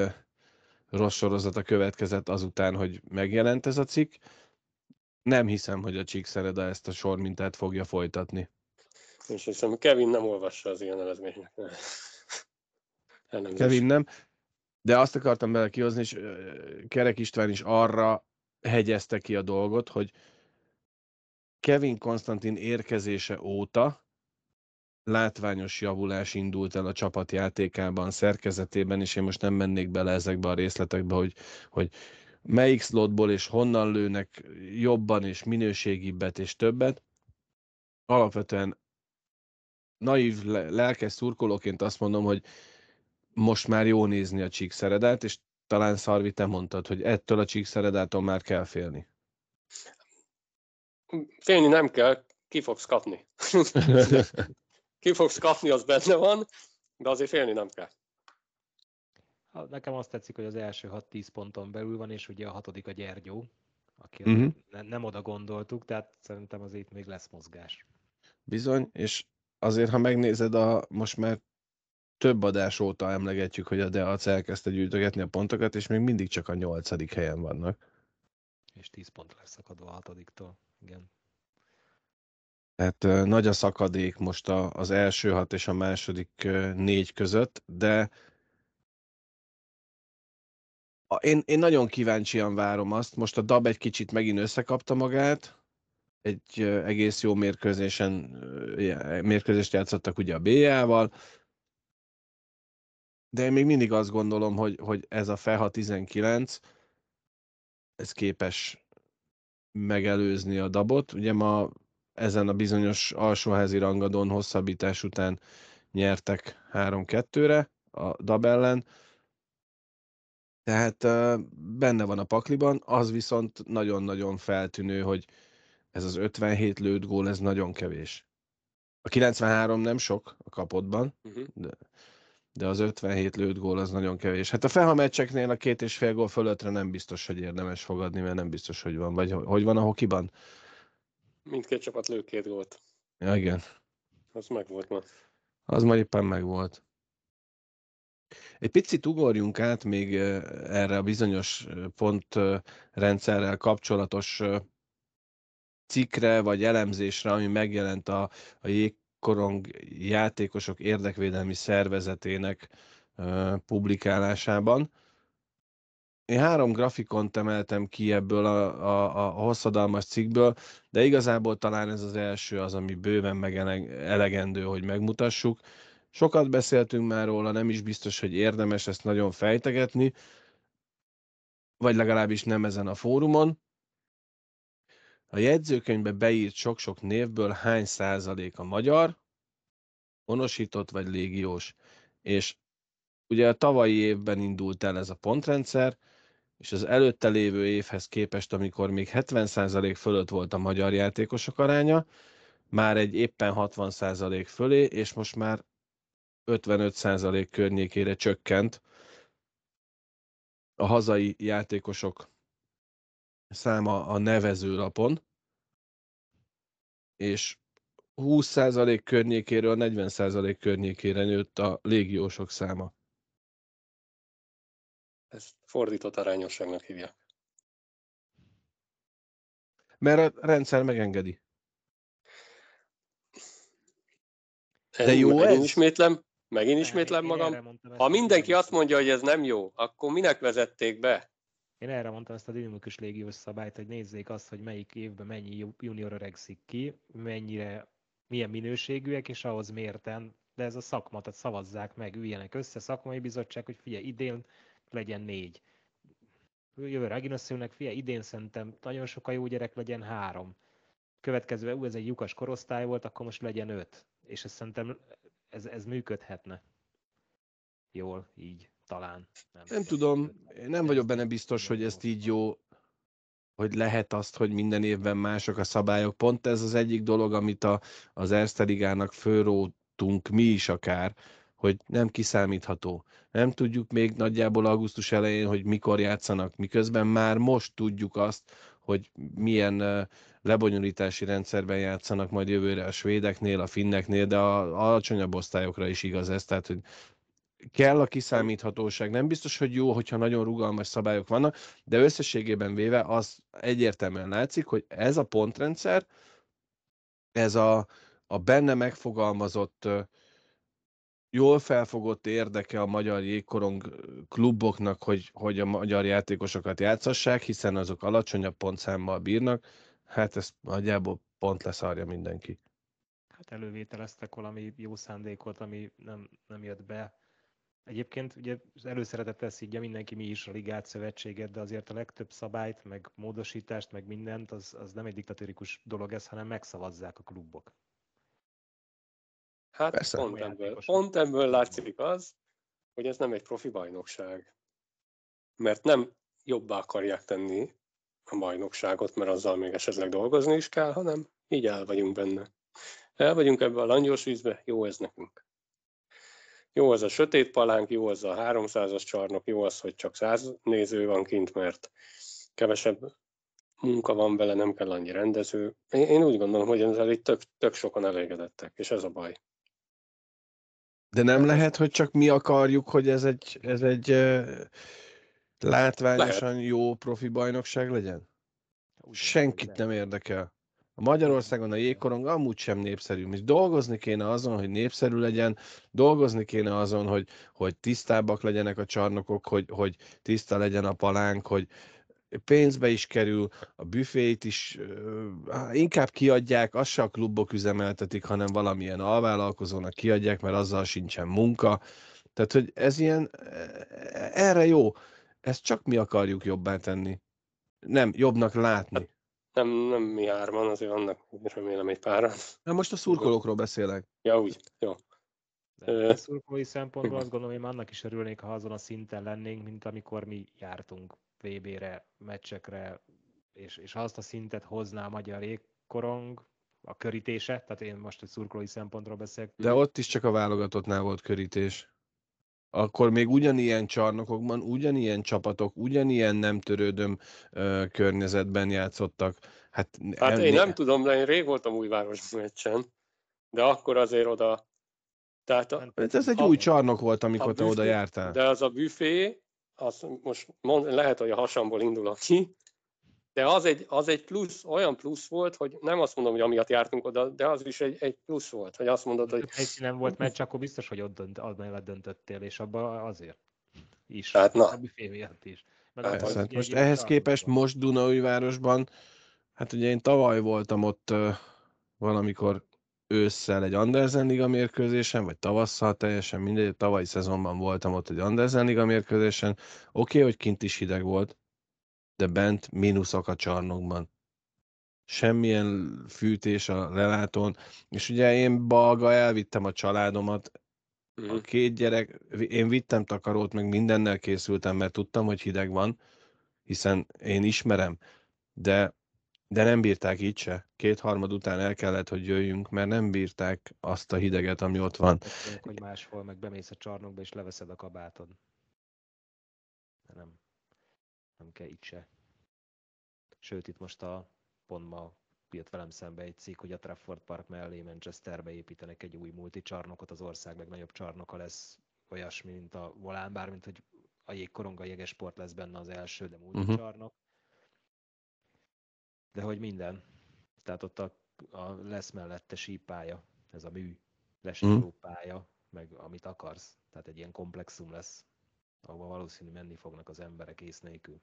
rossz sorozata következett azután, hogy megjelent ez a cikk. Nem hiszem, hogy a Csíkszereda ezt a sormintát fogja folytatni. És hiszem, Kevin nem olvassa az ilyen elemzményeket. Kevin nem. De azt akartam bele kihozni, és Kerek István is arra hegyezte ki a dolgot, hogy Kevin Konstantin érkezése óta látványos javulás indult el a csapatjátékában, szerkezetében, és én most nem mennék bele ezekbe a részletekbe, hogy, hogy melyik slotból és honnan lőnek jobban és minőségibbet és többet. Alapvetően naív, lelkes szurkolóként azt mondom, hogy most már jó nézni a csíkszeredát, és talán Szarvi, te mondtad, hogy ettől a csíkszeredától már kell félni. Félni nem kell, ki fogsz kapni. ki fogsz kapni, az benne van, de azért félni nem kell. Nekem azt tetszik, hogy az első 6-10 ponton belül van, és ugye a hatodik a Gyergyó, aki uh-huh. ne, nem oda gondoltuk, tehát szerintem azért még lesz mozgás. Bizony, és azért, ha megnézed, a, most már több adás óta emlegetjük, hogy a Deac elkezdte gyűjtögetni a pontokat, és még mindig csak a nyolcadik helyen vannak. És 10 pont lesz szakadva a hatodiktól, igen. Tehát nagy a szakadék most a, az első hat és a második négy között, de én, én nagyon kíváncsian várom azt. Most a DAB egy kicsit megint összekapta magát, egy egész jó mérkőzésen, mérkőzést játszottak ugye a BA-val, de én még mindig azt gondolom, hogy, hogy ez a FEHA 19, ez képes megelőzni a dabot. Ugye ma ezen a bizonyos alsóházi rangadón hosszabbítás után nyertek 3-2-re a dab ellen. Tehát benne van a pakliban, az viszont nagyon-nagyon feltűnő, hogy ez az 57 lőtt gól, ez nagyon kevés. A 93 nem sok a kapodban, uh-huh. de, de az 57 lőtt gól az nagyon kevés. Hát a Feha meccseknél a két és fél gól fölöttre nem biztos, hogy érdemes fogadni, mert nem biztos, hogy van. Vagy hogy van a hokiban? Mindkét csapat lő két gólt. Ja, igen. Az meg volt ma. Az már éppen meg volt. Egy picit ugorjunk át még erre a bizonyos pontrendszerrel kapcsolatos cikkre vagy elemzésre, ami megjelent a, a jégkorong játékosok érdekvédelmi szervezetének publikálásában. Én három grafikont emeltem ki ebből a, a, a hosszadalmas cikkből, de igazából talán ez az első az, ami bőven megelegendő, hogy megmutassuk. Sokat beszéltünk már róla, nem is biztos, hogy érdemes ezt nagyon fejtegetni, vagy legalábbis nem ezen a fórumon. A jegyzőkönyvbe beírt sok-sok névből hány százalék a magyar, honosított vagy légiós. És ugye a tavalyi évben indult el ez a pontrendszer, és az előtte lévő évhez képest, amikor még 70% fölött volt a magyar játékosok aránya, már egy éppen 60% fölé, és most már 55% környékére csökkent a hazai játékosok száma a nevezőlapon, és 20% környékéről 40% környékére nőtt a légiósok száma. Ezt fordított arányosságnak hívják. Mert a rendszer megengedi. De jó megint ez? ismétlem, megint ismétlem magam. Ha mindenki azt mondja, hogy ez nem jó, akkor minek vezették be? Én erre mondtam ezt a dinamikus légiós szabályt, hogy nézzék azt, hogy melyik évben mennyi junior öregszik ki, mennyire, milyen minőségűek, és ahhoz mérten, de ez a szakma, tehát szavazzák meg, üljenek össze, szakmai bizottság, hogy figyelj, idén legyen négy. Jövő Reginaszőnek, fia, idén szerintem nagyon sok a jó gyerek legyen három. Következő, ú, ez egy lyukas korosztály volt, akkor most legyen öt. És ez szerintem ez, ez működhetne. Jól, így, talán. Nem, nem tudom, én nem vagyok benne biztos, hogy ezt így jó hogy lehet azt, hogy minden évben mások a szabályok. Pont ez az egyik dolog, amit a, az Erste Ligának fölrótunk mi is akár, hogy nem kiszámítható. Nem tudjuk még nagyjából augusztus elején, hogy mikor játszanak, miközben már most tudjuk azt, hogy milyen lebonyolítási rendszerben játszanak majd jövőre a svédeknél, a finneknél, de a alacsonyabb osztályokra is igaz ez, tehát hogy kell a kiszámíthatóság. Nem biztos, hogy jó, hogyha nagyon rugalmas szabályok vannak, de összességében véve az egyértelműen látszik, hogy ez a pontrendszer, ez a, a benne megfogalmazott jól felfogott érdeke a magyar jégkorong kluboknak, hogy, hogy a magyar játékosokat játszassák, hiszen azok alacsonyabb pontszámmal bírnak, hát ezt nagyjából pont leszarja mindenki. Hát elővételeztek valami jó szándékot, ami nem, nem jött be. Egyébként ugye előszeretettel szígya mindenki, mi is a ligát, szövetséget, de azért a legtöbb szabályt, meg módosítást, meg mindent, az, az nem egy diktatórikus dolog ez, hanem megszavazzák a klubok. Hát Persze. pont ebből, pont ebből látszik az, hogy ez nem egy profi bajnokság. Mert nem jobbá akarják tenni a bajnokságot, mert azzal még esetleg dolgozni is kell, hanem így el vagyunk benne. El vagyunk ebbe a langyos vízbe, jó ez nekünk. Jó az a sötét palánk, jó az a 300-as csarnok, jó az, hogy csak 100 néző van kint, mert kevesebb munka van vele, nem kell annyi rendező. Én úgy gondolom, hogy ezzel itt tök, tök sokan elégedettek, és ez a baj. De nem lehet, hogy csak mi akarjuk, hogy ez egy, ez egy uh, látványosan lehet. jó profi bajnokság legyen? Senkit nem érdekel. A Magyarországon a jégkorong amúgy sem népszerű. És dolgozni kéne azon, hogy népszerű legyen, dolgozni kéne azon, hogy, hogy tisztábbak legyenek a csarnokok, hogy, hogy tiszta legyen a palánk, hogy, pénzbe is kerül, a büfét is inkább kiadják, azt se a klubok üzemeltetik, hanem valamilyen alvállalkozónak kiadják, mert azzal sincsen munka. Tehát, hogy ez ilyen, e, erre jó. Ezt csak mi akarjuk jobbá tenni. Nem, jobbnak látni. Nem, nem mi hárman, azért vannak remélem egy páran. Na most a szurkolókról beszélek. Ja, úgy, jó. De a szurkolói szempontból azt gondolom, hogy annak is örülnék, ha azon a szinten lennénk, mint amikor mi jártunk VB-re, meccsekre, és, és ha azt a szintet hozná a magyar égkorong, a körítése, tehát én most egy szurkolói szempontról beszélek. De ott is csak a válogatottnál volt körítés. Akkor még ugyanilyen csarnokokban, ugyanilyen csapatok, ugyanilyen nem törődöm ö, környezetben játszottak. Hát, hát el, én nem tudom, de én rég voltam újváros meccsen, de akkor azért oda... Tehát a, hát ez egy a, új csarnok volt, amikor te büfé, oda jártál. De az a büfé, az most mond, lehet, hogy a hasamból indulok ki, de az egy, az egy plusz, olyan plusz volt, hogy nem azt mondom, hogy amiatt jártunk oda, de az is egy, egy plusz volt, hogy azt mondod, hogy... Egy nem volt meccs, akkor biztos, hogy ott dönt, az mellett döntöttél, és abban azért is. Hát na. A büfé miatt is. Meg hát, hát most ehhez képest most Dunaújvárosban, hát ugye én tavaly voltam ott valamikor ősszel egy Andersen Liga mérkőzésen, vagy tavasszal teljesen mindegy, tavalyi szezonban voltam ott egy Andersen Liga mérkőzésen. Oké, okay, hogy kint is hideg volt, de bent mínuszok a csarnokban. Semmilyen fűtés a lelátón, és ugye én balga elvittem a családomat, a mhm. két gyerek, én vittem takarót, meg mindennel készültem, mert tudtam, hogy hideg van, hiszen én ismerem, de de nem bírták így se. Kétharmad után el kellett, hogy jöjjünk, mert nem bírták azt a hideget, ami ott van. Hogy máshol meg bemész a csarnokba, és leveszed a kabátod. Nem, nem kell így se. Sőt, itt most a pont ma jött velem szembe egy cikk, hogy a Trafford Park mellé Manchesterbe építenek egy új multicsarnokot, az ország meg nagyobb csarnoka lesz olyasmi, mint a volán, bár mint hogy a jégkoronga jégesport lesz benne az első, de multicsarnok. Uh-huh de hogy minden. Tehát ott a, a lesz mellette sípálya, ez a mű, lesípoló mm. pálya, meg amit akarsz. Tehát egy ilyen komplexum lesz, ahova valószínű menni fognak az emberek ész nélkül.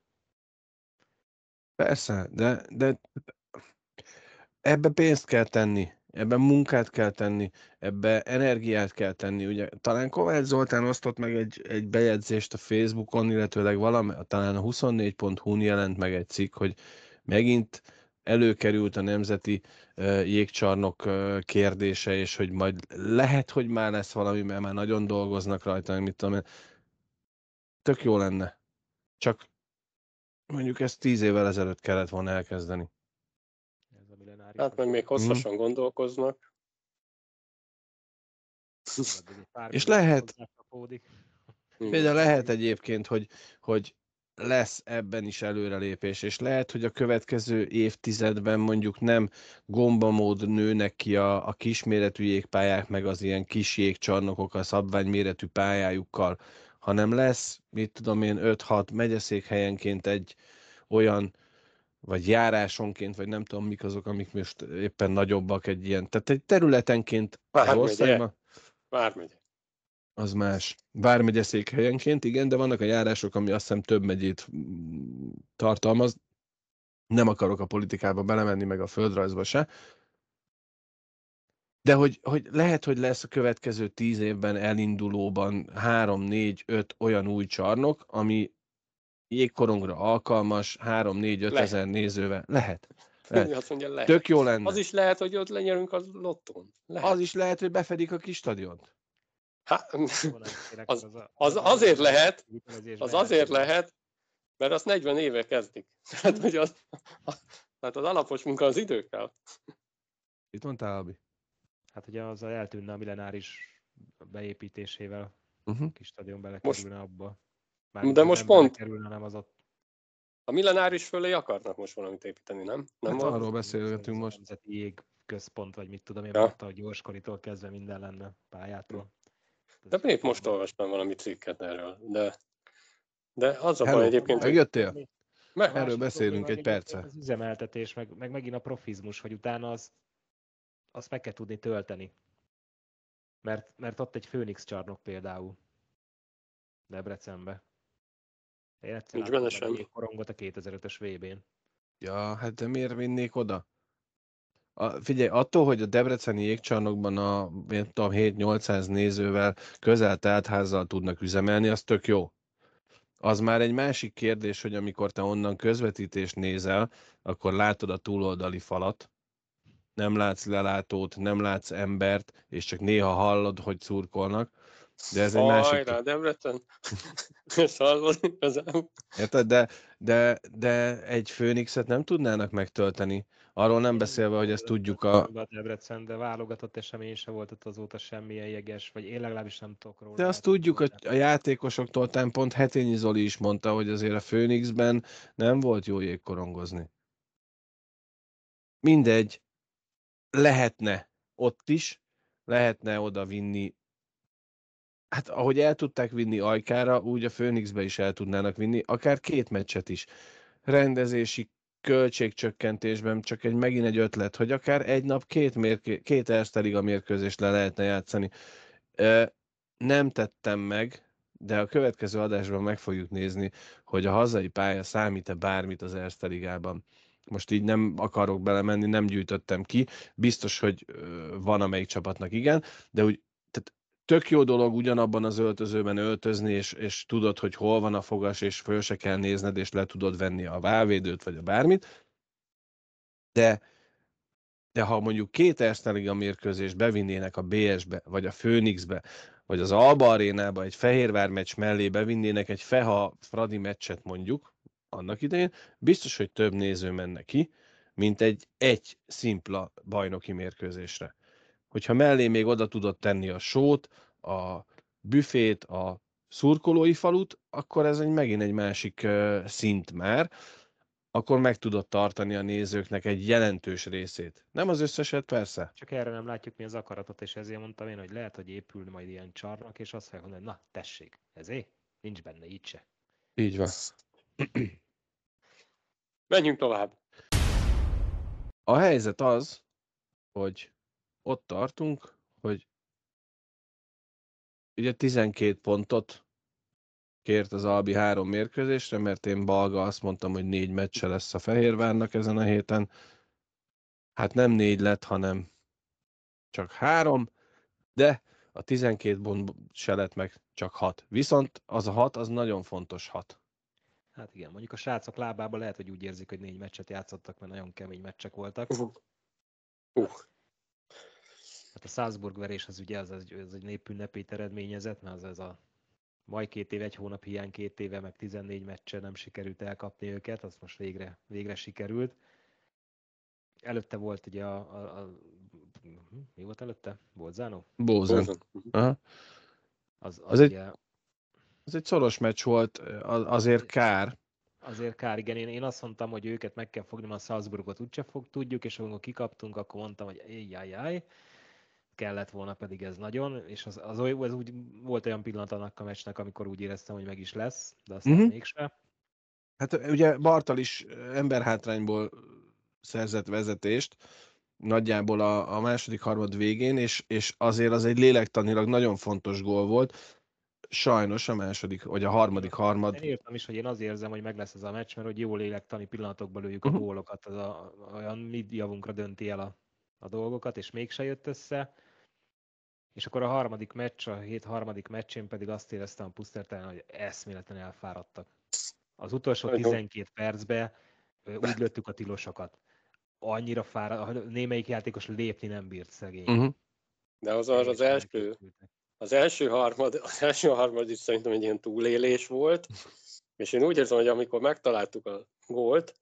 Persze, de, de ebbe pénzt kell tenni, ebben munkát kell tenni, ebbe energiát kell tenni. Ugye, talán Kovács Zoltán osztott meg egy, egy bejegyzést a Facebookon, illetőleg valami, talán a 24.hu-n jelent meg egy cikk, hogy megint előkerült a nemzeti jégcsarnok kérdése, és hogy majd lehet, hogy már lesz valami, mert már nagyon dolgoznak rajta, mit tudom én. Tök jó lenne. Csak Mondjuk ezt tíz évvel ezelőtt kellett volna elkezdeni. Ez a. Hát meg még hosszasan mm. gondolkoznak. És lehet, például lehet egyébként, hogy, hogy lesz ebben is előrelépés, és lehet, hogy a következő évtizedben mondjuk nem gombamód nőnek ki a, a kisméretű jégpályák, meg az ilyen kis jégcsarnokok a szabványméretű pályájukkal, hanem lesz, mit tudom én, 5-6 megyeszékhelyenként egy olyan, vagy járásonként, vagy nem tudom mik azok, amik most éppen nagyobbak egy ilyen, tehát egy területenként országban. Vármegye. Az más. Vármegye székhelyenként, igen, de vannak a járások, ami azt hiszem több megyét tartalmaz. Nem akarok a politikába belemenni, meg a földrajzba se. De hogy, hogy lehet, hogy lesz a következő tíz évben elindulóban három, négy, öt olyan új csarnok, ami jégkorongra alkalmas, három, négy, öt ezer nézővel. Lehet. lehet. Azt mondja, lehet. Tök jó lenne. Az is lehet, hogy ott lenyerünk a lottón. Lehet. Az is lehet, hogy befedik a kis stadiont. Há, az, az azért lehet, az azért lehet, mert azt 40 éve kezdik. Tehát, hogy az, tehát az alapos munka az idő kell. Mit mondtál, Abi? Hát ugye az eltűnne a millenáris beépítésével, uh-huh. kis stadion belekerülne most, abba. Már de most pont kerülne, nem az ott. A millenáris fölé akarnak most valamit építeni, nem? nem hát arról beszélgetünk most. Nemzeti jég központ, vagy mit tudom én, ja. hogy gyorskoritól kezdve minden lenne pályától. De miért most olvastam valami cikket erről, de, de az a baj egyébként... Megjöttél? Meg, Erről beszélünk egy perce. Az üzemeltetés, meg, meg megint a profizmus, hogy utána az, azt meg kell tudni tölteni. Mert, mert ott egy Főnix csarnok például. Debrecenbe. Én egyszer Nincs benne korongot a 2005-ös VB-n. Ja, hát de miért vinnék oda? A, figyelj, attól, hogy a Debreceni jégcsarnokban a 7-800 nézővel közel teltházzal tudnak üzemelni, az tök jó. Az már egy másik kérdés, hogy amikor te onnan közvetítést nézel, akkor látod a túloldali falat, nem látsz lelátót, nem látsz embert, és csak néha hallod, hogy szurkolnak. De ez egy Ajrá, másik... Ajrá, Debrecen. És hallod igazán. Érted? De, de, de egy főnixet nem tudnának megtölteni. Arról nem beszélve, hogy ezt tudjuk a... Debrecen, de válogatott esemény se volt ott azóta semmilyen jeges, vagy én legalábbis nem tudok róla. De azt tudjuk, hogy a játékosoktól, talán pont Hetényi Zoli is mondta, hogy azért a Főnixben nem volt jó jégkorongozni. Mindegy, lehetne ott is, lehetne oda vinni hát ahogy el tudták vinni Ajkára, úgy a Főnixbe is el tudnának vinni, akár két meccset is. Rendezési költségcsökkentésben csak egy megint egy ötlet, hogy akár egy nap két, mérké, két a mérkőzést le lehetne játszani. Nem tettem meg, de a következő adásban meg fogjuk nézni, hogy a hazai pálya számít-e bármit az Erste Ligában. Most így nem akarok belemenni, nem gyűjtöttem ki. Biztos, hogy van amelyik csapatnak igen, de úgy tök jó dolog ugyanabban az öltözőben öltözni, és, és tudod, hogy hol van a fogas, és föl se kell nézned, és le tudod venni a válvédőt, vagy a bármit. De, de ha mondjuk két Erste mérkőzést bevinnének a BS-be, vagy a Phoenixbe, vagy az Alba arénába egy Fehérvár meccs mellé bevinnének egy Feha Fradi meccset mondjuk, annak idején, biztos, hogy több néző menne ki, mint egy egy szimpla bajnoki mérkőzésre hogyha mellé még oda tudod tenni a sót, a büfét, a szurkolói falut, akkor ez egy megint egy másik szint már, akkor meg tudod tartani a nézőknek egy jelentős részét. Nem az összeset, persze. Csak erre nem látjuk mi az akaratot, és ezért mondtam én, hogy lehet, hogy épül majd ilyen csarnak, és azt fogják mondani, na tessék, ezé, nincs benne így se. Így van. Menjünk tovább. A helyzet az, hogy ott tartunk, hogy ugye 12 pontot kért az Albi három mérkőzésre, mert én Balga azt mondtam, hogy négy meccse lesz a Fehérvárnak ezen a héten. Hát nem négy lett, hanem csak három, de a 12 pont se lett meg csak hat. Viszont az a hat, az nagyon fontos hat. Hát igen, mondjuk a srácok lábában lehet, hogy úgy érzik, hogy négy meccset játszottak, mert nagyon kemény meccsek voltak. Uh. Uh. Hát a Salzburg verés az ugye az, az, az egy népünnepi eredményezett, mert az ez a majd két év, egy hónap hiány, két éve, meg 14 meccse nem sikerült elkapni őket, az most végre, végre sikerült. Előtte volt ugye a, a, a mi volt előtte? Bolzano? Bózan. Aha. Az, az, Az egy- ugye, Ez egy szoros meccs volt, az- azért kár. azért kár, igen, én, én azt mondtam, hogy őket meg kell fogni, mert a Salzburgot úgyse fog tudjuk, és amikor kikaptunk, akkor mondtam, hogy jaj, kellett volna pedig ez nagyon, és az, az, az úgy volt olyan pillanat annak a meccsnek, amikor úgy éreztem, hogy meg is lesz, de aztán Mhm. uh-huh. mégse. Hát ugye Bartal is emberhátrányból szerzett vezetést, nagyjából a, a második harmad végén, és, és azért az egy lélektanilag nagyon fontos gól volt. Sajnos a második, vagy a harmadik harmad. Én írtam is, hogy én azért érzem, hogy meg lesz ez a meccs, mert hogy jó lélektani pillanatokban lőjük a Mhm. gólokat, az a, olyan mi javunkra dönti el a, a dolgokat, és mégse jött össze. És akkor a harmadik meccs, a hét harmadik meccsén pedig azt éreztem a pusztertelen, hogy eszméletlen elfáradtak. Az utolsó Nagyon. 12 percben ö, úgy lőttük a tilosokat. Annyira fáradt, némelyik játékos lépni nem bírt szegény. Uh-huh. De az az, az első. Az első harmad, az első harmad is szerintem egy ilyen túlélés volt, és én úgy érzem, hogy amikor megtaláltuk a gólt,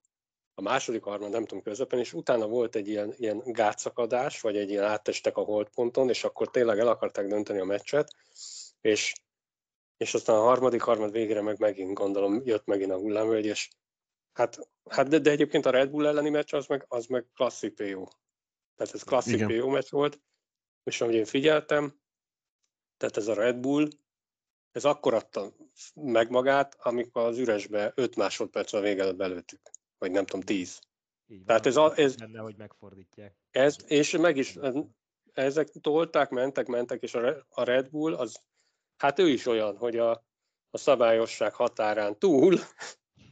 a második harmad, nem tudom, közepén, és utána volt egy ilyen, ilyen gátszakadás, vagy egy ilyen áttestek a holdponton, és akkor tényleg el akarták dönteni a meccset, és, és aztán a harmadik harmad végére meg megint gondolom jött megint a hullámvölgy, és hát, hát de, de, egyébként a Red Bull elleni meccs az meg, az meg klasszik PO. Tehát ez klasszik Igen. PO meccs volt, és ahogy én figyeltem, tehát ez a Red Bull, ez akkor adta meg magát, amikor az üresbe 5 másodperc a vége előtt belőttük. Vagy nem tudom, 10. Így van, Tehát ez a- ez- benne, hogy megfordítják. Ez, és meg is, ezek tolták, mentek, mentek, és a a Red Bull, az, hát ő is olyan, hogy a, a szabályosság határán túl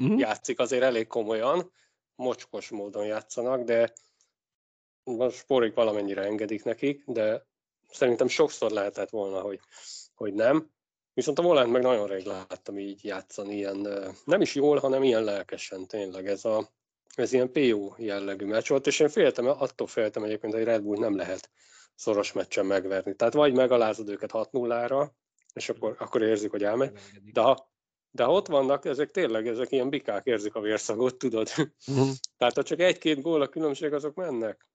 Uh-huh. játszik azért elég komolyan, mocskos módon játszanak, de most sporik valamennyire engedik nekik, de szerintem sokszor lehetett volna, hogy, hogy nem. Viszont a Volant meg nagyon rég láttam így játszani, ilyen, nem is jól, hanem ilyen lelkesen tényleg. Ez, a, ez ilyen PO jellegű meccs volt, és én féltem, attól féltem egyébként, hogy Red Bull nem lehet szoros meccsen megverni. Tehát vagy megalázod őket 6-0-ra, és akkor, akkor érzik, hogy elmegy, de ha, de ha ott vannak, ezek tényleg, ezek ilyen bikák érzik a vérszagot, tudod? Uh-huh. Tehát ha csak egy-két gól a különbség, azok mennek.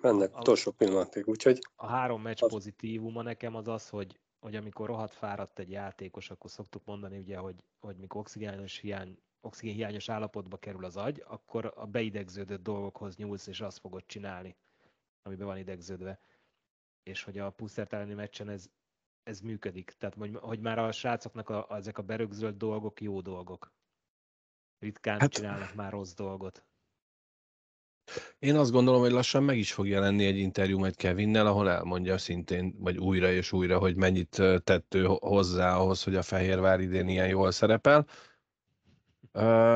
Mennek A- utolsó pillanatig, úgyhogy A három meccs Az- pozitívuma nekem az az, hogy, hogy amikor rohadt fáradt egy játékos, akkor szoktuk mondani ugye, hogy, hogy mikor oxigénos hiány, oxigénhiányos állapotba kerül az agy, akkor a beidegződött dolgokhoz nyúlsz, és azt fogod csinálni, amiben van idegződve. És hogy a Pusztert elleni meccsen ez, ez működik. Tehát, hogy, hogy már a srácoknak a, ezek a berögzölt dolgok jó dolgok. Ritkán hát, csinálnak már rossz dolgot. Én azt gondolom, hogy lassan meg is fog jelenni egy interjú majd Kevinnel, ahol elmondja szintén, vagy újra és újra, hogy mennyit tett ő ho- hozzá ahhoz, hogy a Fehérvár idén ilyen jól szerepel.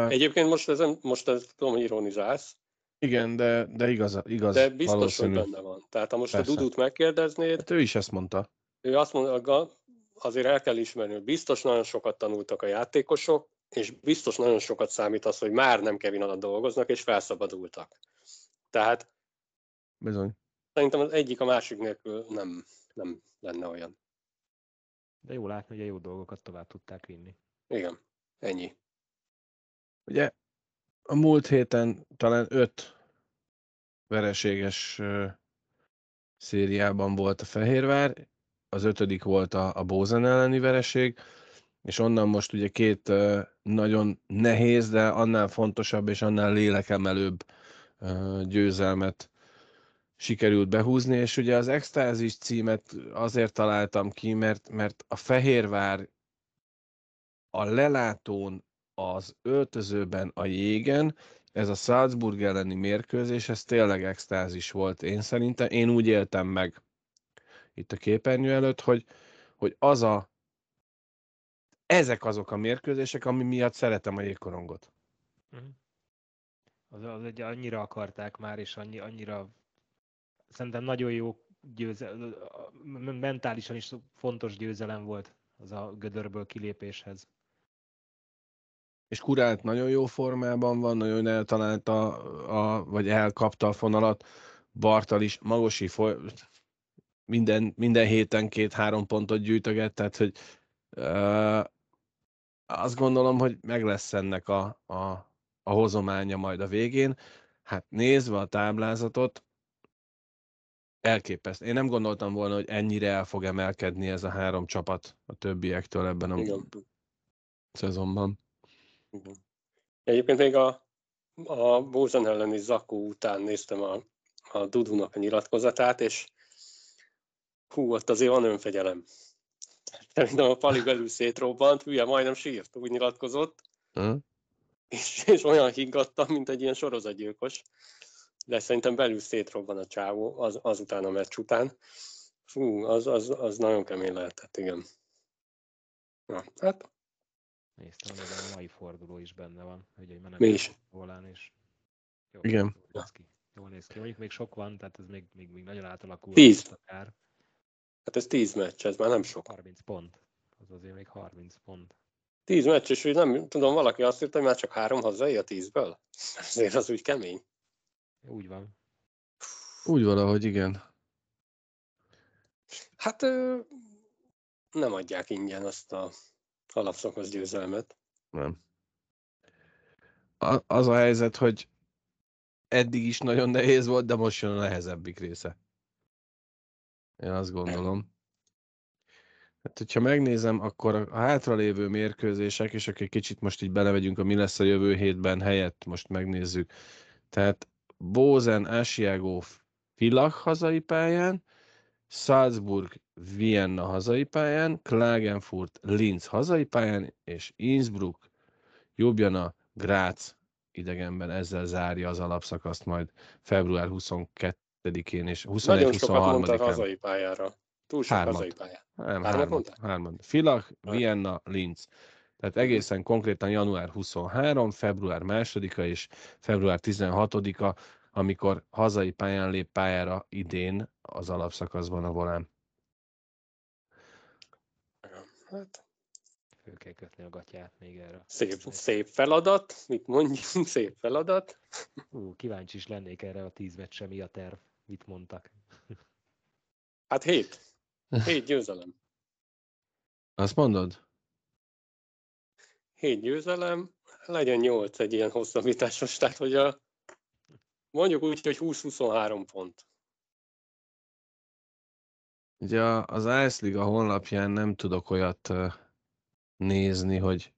Egyébként most, ezen, most ez tudom, hogy ironizálsz, igen, de, de igaz, igaz de biztos, valószínű. hogy benne van. Tehát ha most Persze. a Dudut megkérdeznéd, Hát ő is ezt mondta. ő azt mondja, azért el kell ismerni, hogy biztos nagyon sokat tanultak a játékosok, és biztos nagyon sokat számít az, hogy már nem Kevin alatt dolgoznak, és felszabadultak. Tehát Bizony. szerintem az egyik a másik nélkül nem, nem lenne olyan. De jó látni, hogy a jó dolgokat tovább tudták vinni. Igen, ennyi. Ugye a múlt héten talán öt vereséges ö, szériában volt a Fehérvár, az ötödik volt a, a Bózen elleni vereség, és onnan most ugye két nagyon nehéz, de annál fontosabb és annál lélekemelőbb győzelmet sikerült behúzni, és ugye az extázis címet azért találtam ki, mert, mert a Fehérvár a lelátón, az öltözőben, a jégen, ez a Salzburg elleni mérkőzés, ez tényleg extázis volt. Én szerintem, én úgy éltem meg itt a képernyő előtt, hogy, hogy az a ezek azok a mérkőzések, ami miatt szeretem a jégkorongot. Az, az egy annyira akarták már, és annyi, annyira szerintem nagyon jó győzelem, mentálisan is fontos győzelem volt az a gödörből kilépéshez. És Kurált nagyon jó formában van, nagyon eltalálta, a, vagy elkapta a fonalat. Bartal is, Magosi foly, minden, minden héten két-három pontot gyűjtöget, tehát hogy azt gondolom, hogy meg lesz ennek a, a, a hozománya majd a végén. Hát nézve a táblázatot, elképesztő. Én nem gondoltam volna, hogy ennyire el fog emelkedni ez a három csapat a többiektől ebben a Igen. szezonban. Igen. Egyébként még a, a Bózan elleni Zakó után néztem a, a Dudunak a nyilatkozatát, és hú, ott azért van önfegyelem. Szerintem a Pali belül szétrobbant, hülye, majdnem sírt, úgy nyilatkozott. Uh-huh. És, és olyan higgadtam, mint egy ilyen sorozatgyilkos. De szerintem belül szétrobban a csávó az, azután a meccs után. Fú, az, az, az nagyon kemény lehetett, igen. Na, hát. Néztem, hogy a mai forduló is benne van, hogy egy Mi is. Volán, és jó, igen. Jól néz ki. Jól néz ki. Mondjuk még sok van, tehát ez még, még, még nagyon átalakul. Tíz. Akár. Hát ez 10 meccs, ez már nem sok. 30 pont. Az azért még 30 pont. 10 meccs, és nem tudom, valaki azt írta, hogy már csak három hazai a 10-ből. Ezért az úgy kemény. Úgy van. Úgy valahogy igen. Hát nem adják ingyen azt a alapszakasz győzelmet. Nem. A, az a helyzet, hogy eddig is nagyon nehéz volt, de most jön a nehezebbik része. Én azt gondolom. Hát, hogyha megnézem, akkor a hátralévő mérkőzések, és akkor egy kicsit most így belevegyünk a mi lesz a jövő hétben helyett, most megnézzük. Tehát Bozen, Asiago, Filach hazai pályán, Salzburg, Vienna hazai pályán, Klagenfurt, Linz hazai pályán, és Innsbruck, Ljubljana, Graz idegenben ezzel zárja az alapszakaszt majd február 22 én és 21-23-án. Nagyon hazai pályára. Túl sok hármat. hazai pályára. Nem, hármat, hármat. Filach, Vienna, Linz. Tehát egészen konkrétan január 23, február 2-a és február 16-a, amikor hazai pályán lép pályára idén az alapszakaszban a volán. Hát. Fő kell kötni a gatyát még erre. Szép, szép feladat, mit mondjunk, szép feladat. Ú, kíváncsi is lennék erre a tíz meccse, mi a terv, mit mondtak. Hát hét. Hét győzelem. Azt mondod? Hét győzelem, legyen nyolc egy ilyen hosszabbításos, tehát hogy a, mondjuk úgy, hogy 20-23 pont. Ugye az Ice Liga honlapján nem tudok olyat nézni, hogy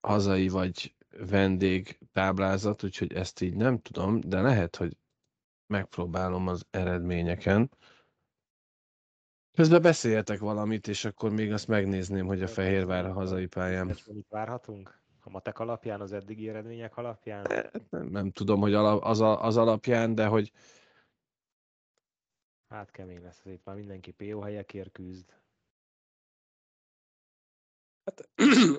hazai vagy vendég táblázat, úgyhogy ezt így nem tudom, de lehet, hogy megpróbálom az eredményeken. Közben beszéljetek valamit, és akkor még azt megnézném, hogy a Fehérvár a hazai pályán. Mit várhatunk? A matek alapján, az eddigi eredmények alapján? Nem, nem tudom, hogy az, az alapján, de hogy... Hát kemény lesz, azért már mindenki PO helyekért küzd. Hát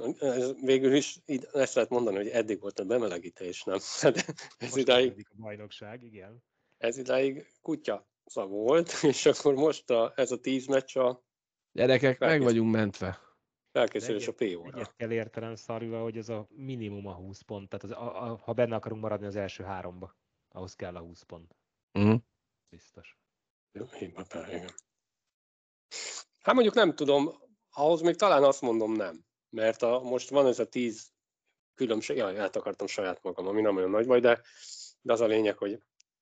végül is így ezt lehet mondani, hogy eddig volt a bemelegítés, nem? Hát ez idáig... a bajnokság, igen ez idáig kutya volt, és akkor most a, ez a tíz meccs a... Gyerekek, meg vagyunk mentve. Felkészülés a PO-ra. Egyet kell értenem szarva, hogy ez a minimum a 20 pont. Tehát az, a, a, ha benne akarunk maradni az első háromba, ahhoz kell a 20 pont. Uh-huh. Biztos. Jó, igen. Hát mondjuk nem tudom, ahhoz még talán azt mondom nem. Mert a, most van ez a 10 különbség, jaj, át akartam saját magam, ami nem olyan nagy baj, de, de az a lényeg, hogy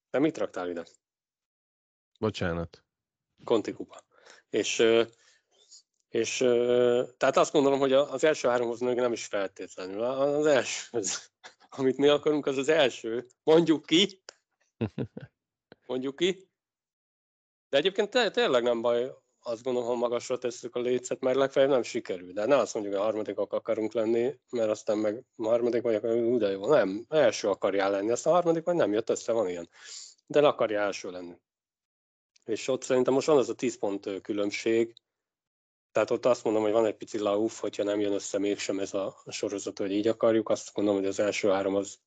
te mit raktál ide? Bocsánat. Conti kupa. És, és tehát azt gondolom, hogy az első háromhoz még nem is feltétlenül. Az első, amit mi akarunk, az az első. Mondjuk ki. Mondjuk ki. De egyébként tényleg nem baj, azt gondolom, ha magasra tesszük a lécet, mert legfeljebb nem sikerül. De ne azt mondjuk, hogy a harmadikak akarunk lenni, mert aztán meg a harmadik vagy, akkor de jó. Nem, első akarjál lenni, azt a harmadik vagy nem jött össze, van ilyen. De akarja első lenni. És ott szerintem most van az a 10 pont különbség, tehát ott azt mondom, hogy van egy pici lauf, hogyha nem jön össze mégsem ez a sorozat, hogy így akarjuk, azt gondolom, hogy az első három az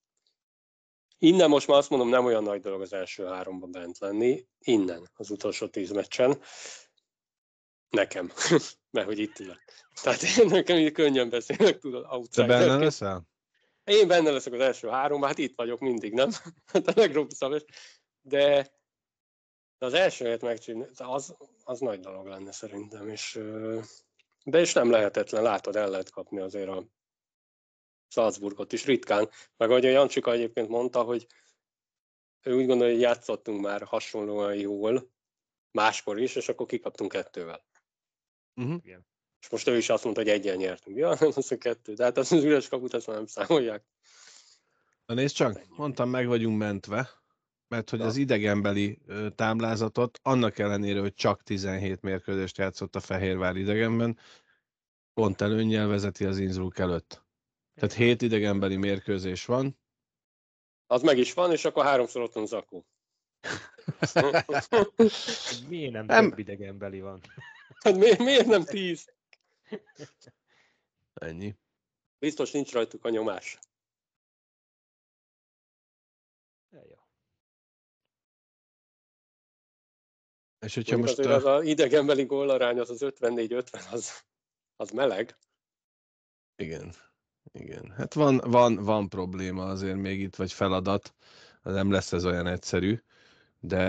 Innen most már azt mondom, nem olyan nagy dolog az első háromban bent lenni, innen, az utolsó tíz meccsen. Nekem, mert hogy itt ülök. Tehát én nekem így könnyen beszélek, tudod, outsider. Te benne leszel? Én benne leszek az első három, hát itt vagyok mindig, nem? Hát a legrosszabb. De, De az első helyet megcsinálni, az, az nagy dolog lenne szerintem, és, de és nem lehetetlen, látod, el lehet kapni azért a Salzburgot is ritkán. Meg ahogy a Jancsika egyébként mondta, hogy ő úgy gondolja, hogy játszottunk már hasonlóan jól, máskor is, és akkor kikaptunk kettővel. Uh-huh. Igen. És most ő is azt mondta, hogy egyen nyertünk. Ja, nem az a kettő. De hát az, az üres kaput, ezt már nem számolják. Na nézd csak, mondtam, meg vagyunk mentve, mert hogy Na. az idegenbeli táblázatot, annak ellenére, hogy csak 17 mérkőzést játszott a Fehérvár idegenben, pont előnnyel vezeti az Innsbruck előtt. Tehát 7 idegenbeli mérkőzés van. Az meg is van, és akkor háromszor ott van Zakó. Miért nem, Nem. több idegenbeli van? Hát miért, miért nem tíz? Ennyi. Biztos nincs rajtuk a nyomás. Ja, jó. És hogyha most... azért ö, az a idegenbeli gólarány, az az 54-50, az, az meleg. Igen. Igen. Hát van, van, van probléma azért még itt, vagy feladat. Nem lesz ez olyan egyszerű. De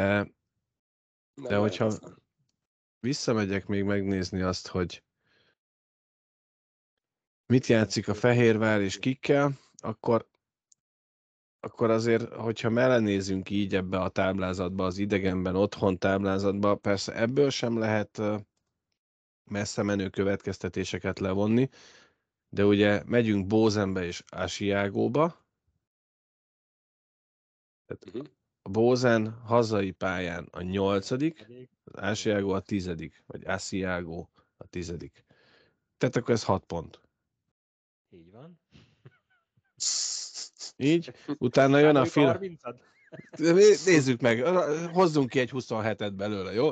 Nem De hogyha. Visszamegyek még megnézni azt, hogy mit játszik a Fehérvár és kikkel, akkor, akkor azért, hogyha melenézünk így ebbe a táblázatba, az idegenben, otthon táblázatba, persze ebből sem lehet messze menő következtetéseket levonni, de ugye megyünk Bózenbe és Asiágóba, Mhm. a Bózen hazai pályán a nyolcadik, az Asiago a tizedik, vagy Asiago a tizedik. Tehát akkor ez hat pont. Így van. Így, utána jön a Számoljuk fil... 30-at? Nézzük meg, hozzunk ki egy 27-et belőle, jó?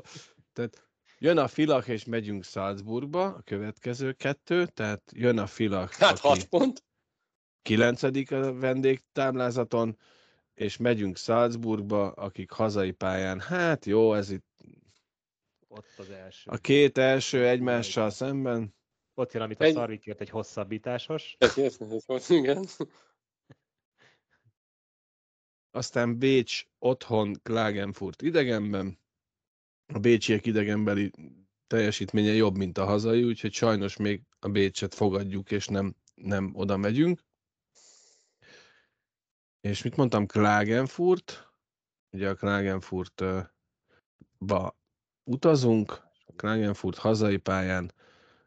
Tehát jön a filak, és megyünk Salzburgba, a következő kettő, tehát jön a filak, Hát aki 6 pont. kilencedik a vendégtáblázaton, és megyünk Salzburgba, akik hazai pályán, hát jó, ez itt Ott az első. a két első egymással szemben, Ott jön, amit a Egy- Szarvik írt, egy hosszabbításos. Ez volt, Igen. aztán Bécs otthon Klagenfurt idegenben. A bécsiek idegenbeli teljesítménye jobb, mint a hazai, úgyhogy sajnos még a Bécset fogadjuk, és nem, nem oda megyünk. És mit mondtam, Klagenfurt, ugye a Klagenfurtba utazunk, Klagenfurt hazai pályán,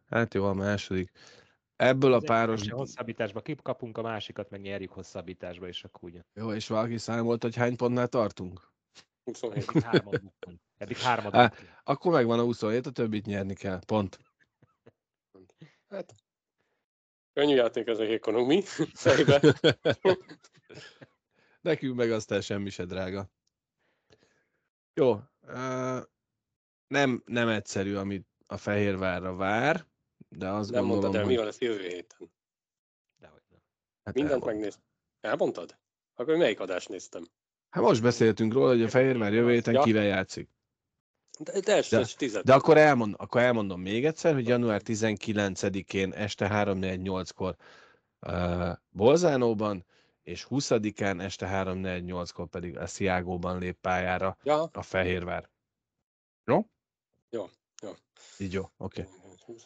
hát jó, a második. Ebből a páros... egyik Hosszabbításba kikapunk, a másikat meg nyerjük hosszabbításba, és akkor ugye. Jó, és valaki számolt, hogy hány pontnál tartunk? 27. Eddig hárman buktunk. Eddig hárman Á, buktunk. Akkor megvan a 27, a többit nyerni kell. Pont. Hát, könnyű játék ez a ekonomi fejbe. Nekünk meg aztán semmi se drága. Jó. Nem, nem egyszerű, amit a Fehérvárra vár, de azt Nem gondolom, mondtad el, mi hogy... lesz jövő héten. Dehogy nem. Hát, Mindent elmondtam. megnéz. Elmondtad? Akkor melyik adást néztem? hát most beszéltünk róla, hogy a Fehérvár jövő héten Ja. kivel játszik. De, de, De- de. De akkor, elmond, akkor elmondom még egyszer, hogy január 19-én este 3-4-8-kor uh, Bolzánóban, és 20-án este 3-4-8-kor pedig a Sziágóban lép pályára Ja, a Fehérvár. Jó? Jó, jó. Így jó, oké. Okay.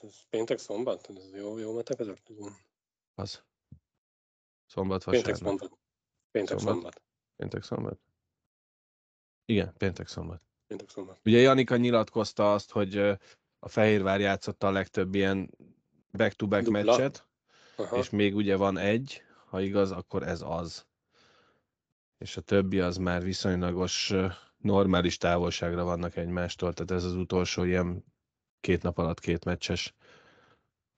Ez péntek szombat? Ez jó, jó metek ezek? Az. Szombat, Péntek vasárnap. szombat. Péntek Szombat. szombat. Péntek, szombat? Igen, péntek, szombat. Péntek szombat. Ugye Janika nyilatkozta azt, hogy a Fehérvár játszotta a legtöbb ilyen back-to-back Dupla. meccset, Aha. és még ugye van egy, ha igaz, akkor ez az. És a többi az már viszonylagos normális távolságra vannak egymástól, tehát ez az utolsó ilyen két nap alatt két meccses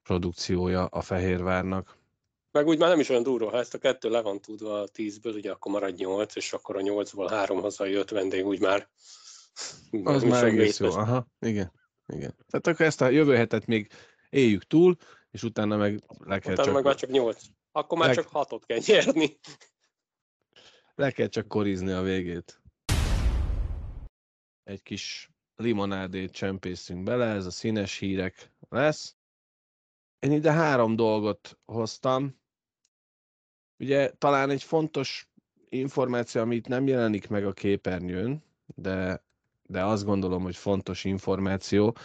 produkciója a Fehérvárnak. Meg úgy már nem is olyan durva, ha ezt a kettő le van tudva a tízből, ugye akkor marad nyolc, és akkor a nyolcból három hazai öt vendég, úgy már... Az már egész jó. Aha, igen. igen. Tehát akkor ezt a jövő hetet még éljük túl, és utána meg le kell, Utána meg már csak, csak nyolc. Akkor már Leg- csak hatot kell nyerni. le kell csak korizni a végét. Egy kis limonádét csempészünk bele, ez a színes hírek lesz. Én ide három dolgot hoztam. Ugye talán egy fontos információ, amit nem jelenik meg a képernyőn, de de azt gondolom, hogy fontos információ.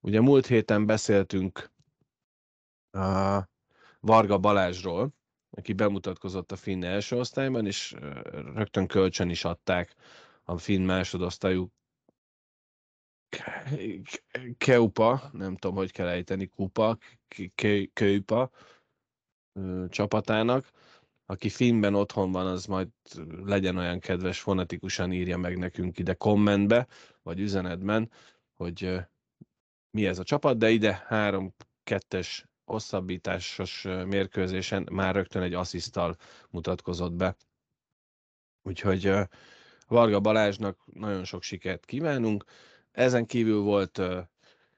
Ugye múlt héten beszéltünk a Varga Balázsról, aki bemutatkozott a Finn első osztályban, és rögtön kölcsön is adták a Finn másodosztályú Keupa, nem tudom, hogy kell ejteni, Kupa, Keupa csapatának. Aki filmben otthon van, az majd legyen olyan kedves, fonetikusan írja meg nekünk ide kommentbe, vagy üzenetben, hogy mi ez a csapat, de ide három kettes hosszabbításos mérkőzésen már rögtön egy asszisztal mutatkozott be. Úgyhogy Varga Balázsnak nagyon sok sikert kívánunk. Ezen kívül volt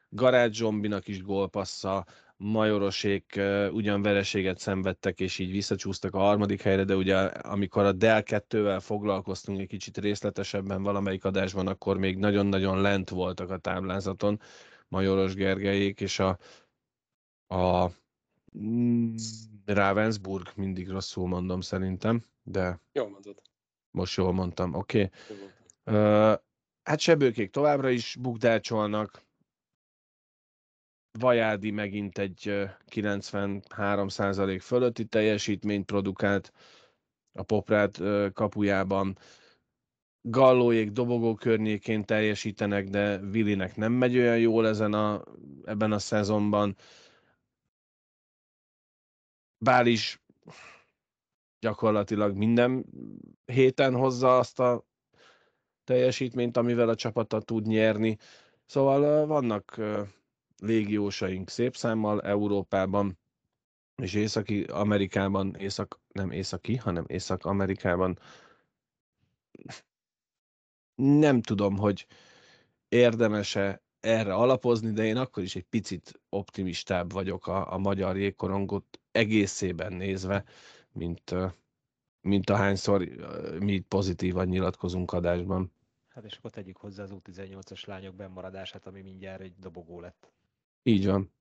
Garázs Zsombinak is gólpassza, Majorosék ugyan vereséget szenvedtek, és így visszacsúsztak a harmadik helyre, de ugye amikor a Del 2-vel foglalkoztunk egy kicsit részletesebben valamelyik adásban, akkor még nagyon-nagyon lent voltak a táblázaton Majoros Gergelyék, és a, a mm, Ravensburg, mindig rosszul mondom szerintem, de... Jól mondod. Most jól mondtam, oké. Okay. Uh, hát sebőkék továbbra is bukdácsolnak, Vajádi megint egy 93% fölötti teljesítményt produkált a Poprád kapujában. Gallóék dobogó környékén teljesítenek, de Willinek nem megy olyan jól ezen a, ebben a szezonban. Bál is gyakorlatilag minden héten hozza azt a teljesítményt, amivel a csapata tud nyerni. Szóval vannak légiósaink szép számmal Európában és Északi Amerikában, Észak, nem északi, hanem Észak-Amerikában. Nem tudom, hogy érdemese erre alapozni, de én akkor is egy picit optimistább vagyok a, a magyar jégkorongot egészében nézve, mint, mint ahányszor mi pozitívan nyilatkozunk adásban. Hát és akkor tegyük hozzá az U18-as lányok bemaradását, ami mindjárt egy dobogó lett. Így van.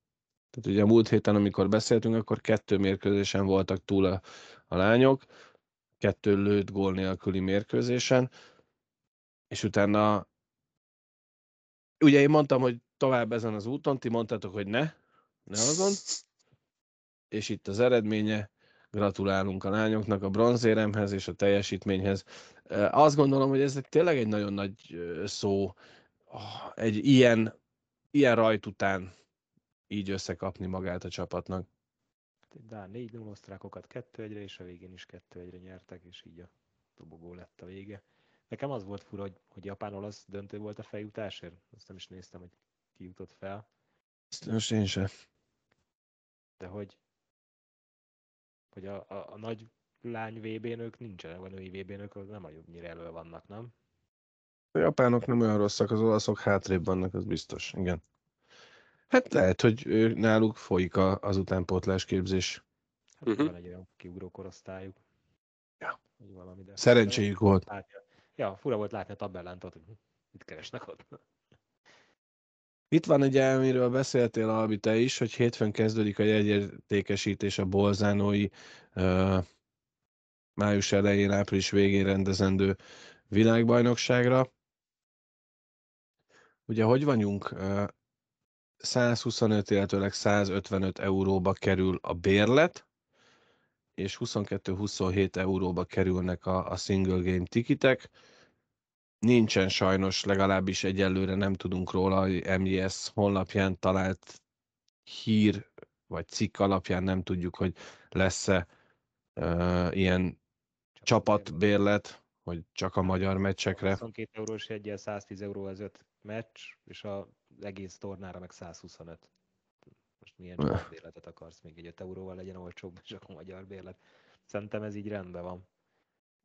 Tehát ugye a múlt héten, amikor beszéltünk, akkor kettő mérkőzésen voltak túl a, a lányok, kettő lőtt gól nélküli mérkőzésen, és utána ugye én mondtam, hogy tovább ezen az úton, ti mondtátok, hogy ne, ne azon, és itt az eredménye, gratulálunk a lányoknak a bronzéremhez és a teljesítményhez. Azt gondolom, hogy ez tényleg egy nagyon nagy szó, egy ilyen, ilyen rajt után így összekapni magát a csapatnak. De négy 0 osztrákokat 2 1 és a végén is 2 1 nyertek, és így a dobogó lett a vége. Nekem az volt fura, hogy, hogy japán-olasz döntő volt a feljutásért. Azt nem is néztem, hogy ki jutott fel. Most én sem. De hogy, hogy a, a, a nagy lány VB-nők nincsenek, a női VB-nők nem a jobbnyire elő vannak, nem? A japánok nem olyan rosszak, az olaszok hátrébb vannak, az biztos, igen. Hát lehet, hogy náluk folyik a, az utánpótlás képzés. Hát uh-huh. van egy olyan kiugró korosztályuk. Ja. Valami, de Szerencséjük volt. Látja. Ja, fura volt látni a tabellán, hogy mit keresnek ott. Itt van egy amiről beszéltél, Albi, te is, hogy hétfőn kezdődik a jegyértékesítés a bolzánói uh, május elején, április végén rendezendő világbajnokságra. Ugye, hogy vagyunk? Uh, 125, illetőleg 155 euróba kerül a bérlet, és 22-27 euróba kerülnek a, a single game tikitek. Nincsen sajnos, legalábbis egyelőre nem tudunk róla, hogy MJS honlapján talált hír vagy cikk alapján nem tudjuk, hogy lesz-e uh, ilyen csapatbérlet, hogy csak a magyar meccsekre. 22 eurós egyel 110 euró az öt meccs, és a egész tornára meg 125. Most milyen bérletet akarsz, még egy 5 euróval legyen olcsóbb, csak a magyar bérlet. Szerintem ez így rendben van.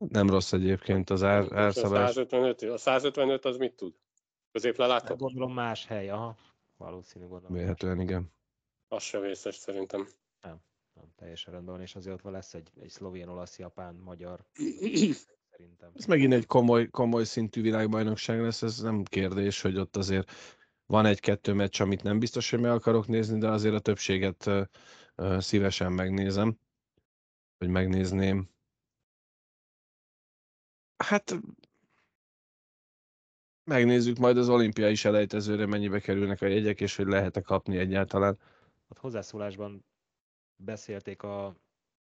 Nem rossz egyébként az ár, árszabás. A 155, a 155 az mit tud? Középlelátó? Hát gondolom más hely, aha. Valószínű gondolom. Vélhetően igen. Az sem vészes szerintem. Nem, nem, teljesen rendben van, és azért ott lesz egy, egy szlovén, olasz, japán, magyar. szerintem. Ez megint egy komoly, komoly szintű világbajnokság lesz, ez nem kérdés, hogy ott azért van egy-kettő meccs, amit nem biztos, hogy meg akarok nézni, de azért a többséget szívesen megnézem, hogy megnézném. Hát megnézzük majd az olimpiai selejtezőre mennyibe kerülnek a jegyek, és hogy lehet-e kapni egyáltalán. A hozzászólásban beszélték a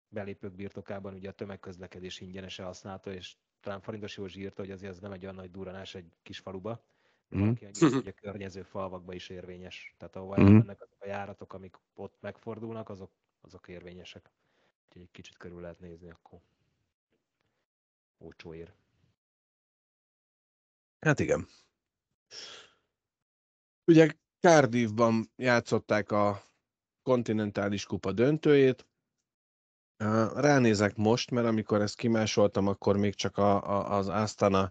belépők birtokában ugye a tömegközlekedés ingyenese használta, és talán Farindos Józsi írta, hogy azért ez nem egy olyan nagy duranás egy kis faluba, mm. Aki hogy a környező falvakba is érvényes. Tehát ahol mm. mennek azok a járatok, amik ott megfordulnak, azok, azok érvényesek. Úgyhogy egy kicsit körül lehet nézni akkor. Ócsó ér. Hát igen. Ugye Cardiffban játszották a kontinentális kupa döntőjét. Ránézek most, mert amikor ezt kimásoltam, akkor még csak a, a, az Astana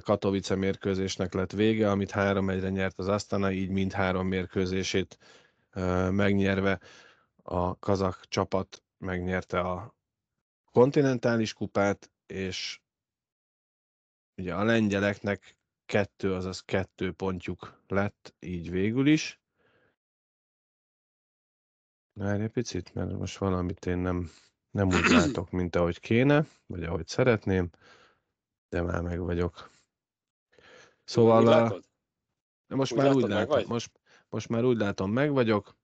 Katowice mérkőzésnek lett vége, amit három egyre nyert az Astana, így mind három mérkőzését megnyerve a kazak csapat megnyerte a kontinentális kupát, és ugye a lengyeleknek kettő, azaz kettő pontjuk lett így végül is. Várj egy picit, mert most valamit én nem, nem úgy látok, mint ahogy kéne, vagy ahogy szeretném, de már meg vagyok. Szóval a... most úgy már úgy látom, most, most már úgy látom, meg vagyok.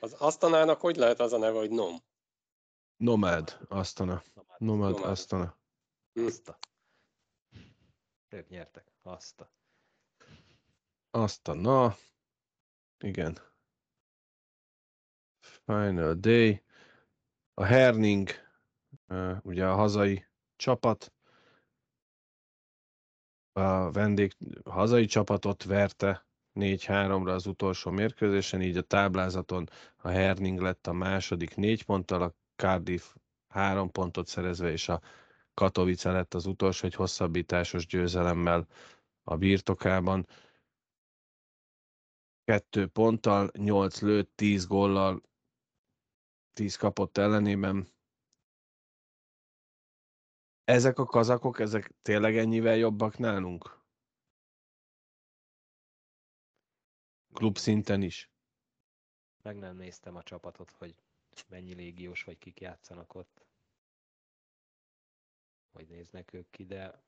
Az Asztanának hogy lehet az a neve, hogy NOM? Nomád Asztana. Nomád Asztana. Aszta. Ők nyertek. Aszta. Asztana. Igen. Final Day. A Herning, ugye a hazai csapat, a vendég a hazai csapatot verte 4-3-ra az utolsó mérkőzésen, így a táblázaton a Herning lett a második négy ponttal, a Cardiff három pontot szerezve, és a Katowice lett az utolsó egy hosszabbításos győzelemmel a birtokában. Kettő ponttal, nyolc lőtt, tíz góllal, tíz kapott ellenében. Ezek a kazakok, ezek tényleg ennyivel jobbak nálunk? Klub szinten is? Meg nem néztem a csapatot, hogy mennyi légiós vagy kik játszanak ott. Hogy néznek ők ki, de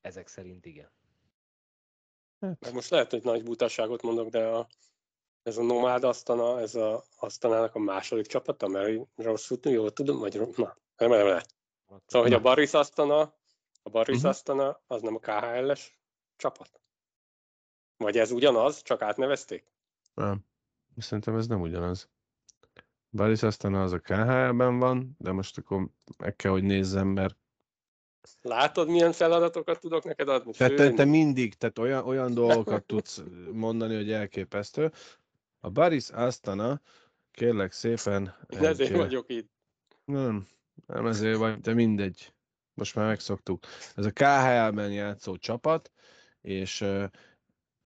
ezek szerint igen. Hát. Most lehet, hogy nagy butaságot mondok, de a, ez a Nomád Asztana, ez a Asztanának a második csapata, mert rosszul jól tudom, vagy na, nem, nem, nem. Szóval, hogy a Baris Asztana, a Baris uh-huh. Asztana, az nem a KHL-es csapat? Vagy ez ugyanaz, csak átnevezték? Nem. Szerintem ez nem ugyanaz. Baris aztán az a KHL-ben van, de most akkor meg kell, hogy nézzem, mert Látod, milyen feladatokat tudok neked adni? Te, te, te mindig, tehát olyan, olyan dolgokat tudsz mondani, hogy elképesztő. A Baris Astana, kérlek szépen... De ezért egy, vagyok itt. Nem, nem ezért vagy, de mindegy. Most már megszoktuk. Ez a KHL-ben játszó csapat, és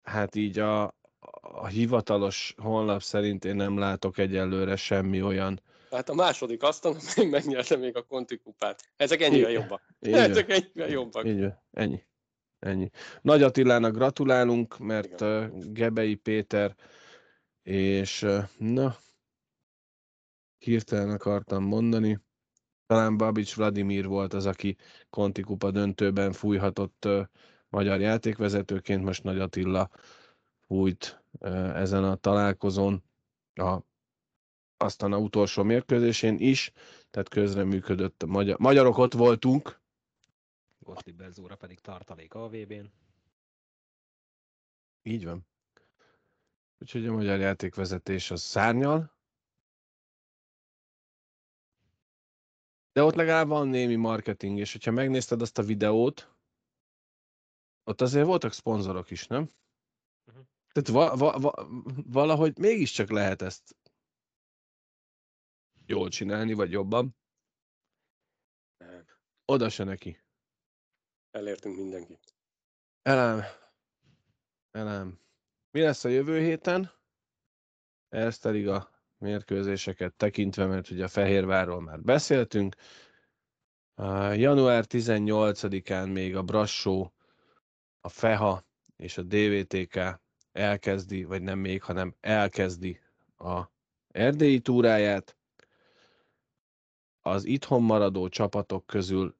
hát így a, a hivatalos honlap szerint én nem látok egyelőre semmi olyan. Hát a második asztal megnyerte még a Conti kupát. Ezek ennyivel jobbak. Így Ezek ennyivel jobbak. Így ennyi. Ennyi. Nagy Attilának gratulálunk, mert Igen. Gebei Péter és na, hirtelen akartam mondani, talán Babics Vladimir volt az, aki Conti kupa döntőben fújhatott magyar játékvezetőként, most Nagy Attila fújt ezen a találkozón, a, aztán a utolsó mérkőzésén is, tehát közreműködött a magyar, magyarok ott voltunk. Gottlieb Berzóra pedig tartalék a VB-n. Így van. Úgyhogy a magyar játékvezetés az szárnyal. De ott legalább van némi marketing, és hogyha megnézted azt a videót, ott azért voltak szponzorok is, nem? Tehát va, va, va, valahogy mégiscsak lehet ezt jól csinálni, vagy jobban. Oda se neki. Elértünk mindenkit. Elem. Elem. Mi lesz a jövő héten? Ezt pedig a mérkőzéseket tekintve, mert ugye a Fehérvárról már beszéltünk. Uh, január 18-án még a Brassó, a FEHA és a DVTK elkezdi, vagy nem még, hanem elkezdi a erdélyi túráját. Az itthon maradó csapatok közül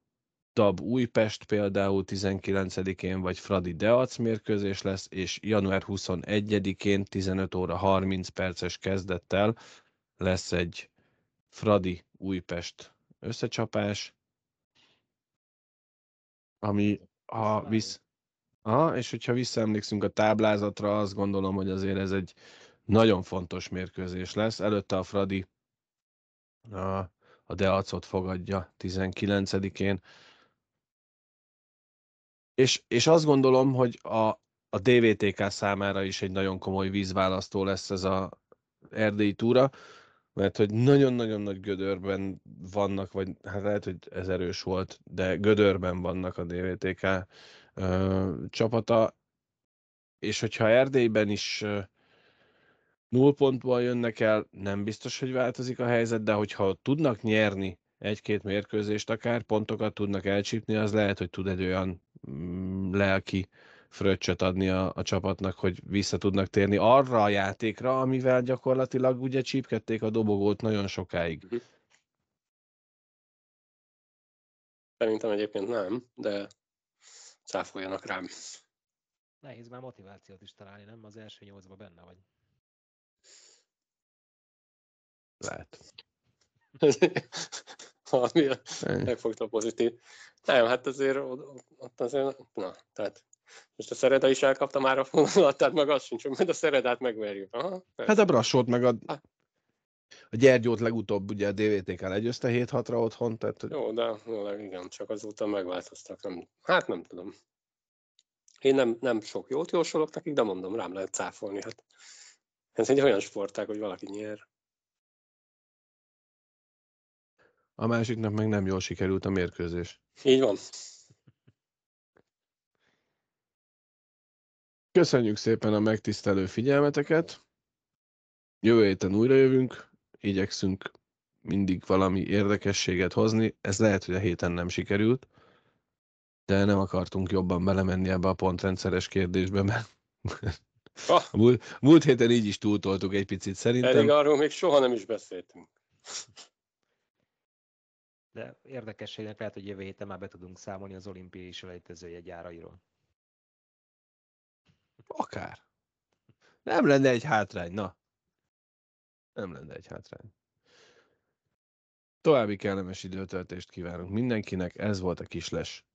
Dab Újpest például 19-én, vagy Fradi Deac mérkőzés lesz, és január 21-én 15 óra 30 perces kezdettel lesz egy Fradi Újpest összecsapás, ami ha visz... Aha, és hogyha visszaemlékszünk a táblázatra, azt gondolom, hogy azért ez egy nagyon fontos mérkőzés lesz. Előtte a Fradi a, a Deacot fogadja 19-én. És, és azt gondolom, hogy a, a DVTK számára is egy nagyon komoly vízválasztó lesz ez a erdélyi túra, mert hogy nagyon-nagyon nagy gödörben vannak, vagy hát lehet, hogy ez erős volt, de gödörben vannak a DVTK ö, csapata, és hogyha Erdélyben is null pontból jönnek el, nem biztos, hogy változik a helyzet, de hogyha tudnak nyerni egy-két mérkőzést akár, pontokat tudnak elcsípni, az lehet, hogy tud egy olyan mm, lelki fröccsöt adni a, a csapatnak, hogy vissza tudnak térni arra a játékra, amivel gyakorlatilag ugye csípkedték a dobogót nagyon sokáig. Uh-huh. Szerintem egyébként nem, de cáfoljanak rám. Nehéz már motivációt is találni, nem? Az első nyolcban benne vagy. Lehet. Valami megfogta pozitív. Nem, hát azért ott azért, na, tehát most a Szereda is elkapta már a fonalat, tehát meg az sincs, hogy a Szeredát megverjük. Aha, hát a Brassót meg a, hát. A Gyergyót legutóbb ugye a DVTK legyőzte 7-6-ra otthon. Tehát... Jó, de igen, csak azóta megváltoztak. Nem, hát nem tudom. Én nem, nem sok jót jósolok nekik, de mondom, rám lehet cáfolni. Hát ez egy olyan sportág, hogy valaki nyer. A másiknak meg nem jól sikerült a mérkőzés. Így van. Köszönjük szépen a megtisztelő figyelmeteket. Jövő héten újra jövünk, igyekszünk mindig valami érdekességet hozni. Ez lehet, hogy a héten nem sikerült, de nem akartunk jobban belemenni ebbe a pontrendszeres kérdésbe, mert ah. múlt, múlt héten így is túltoltuk egy picit szerintem. Pedig arról még soha nem is beszéltünk. De érdekességnek lehet, hogy jövő héten már be tudunk számolni az olimpiai selejtezője gyárairól. Akár. Nem lenne egy hátrány, na. Nem lenne egy hátrány. További kellemes időtöltést kívánunk mindenkinek, ez volt a kisles.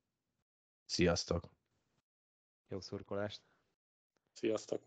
Sziasztok! Jó szurkolást! Sziasztok!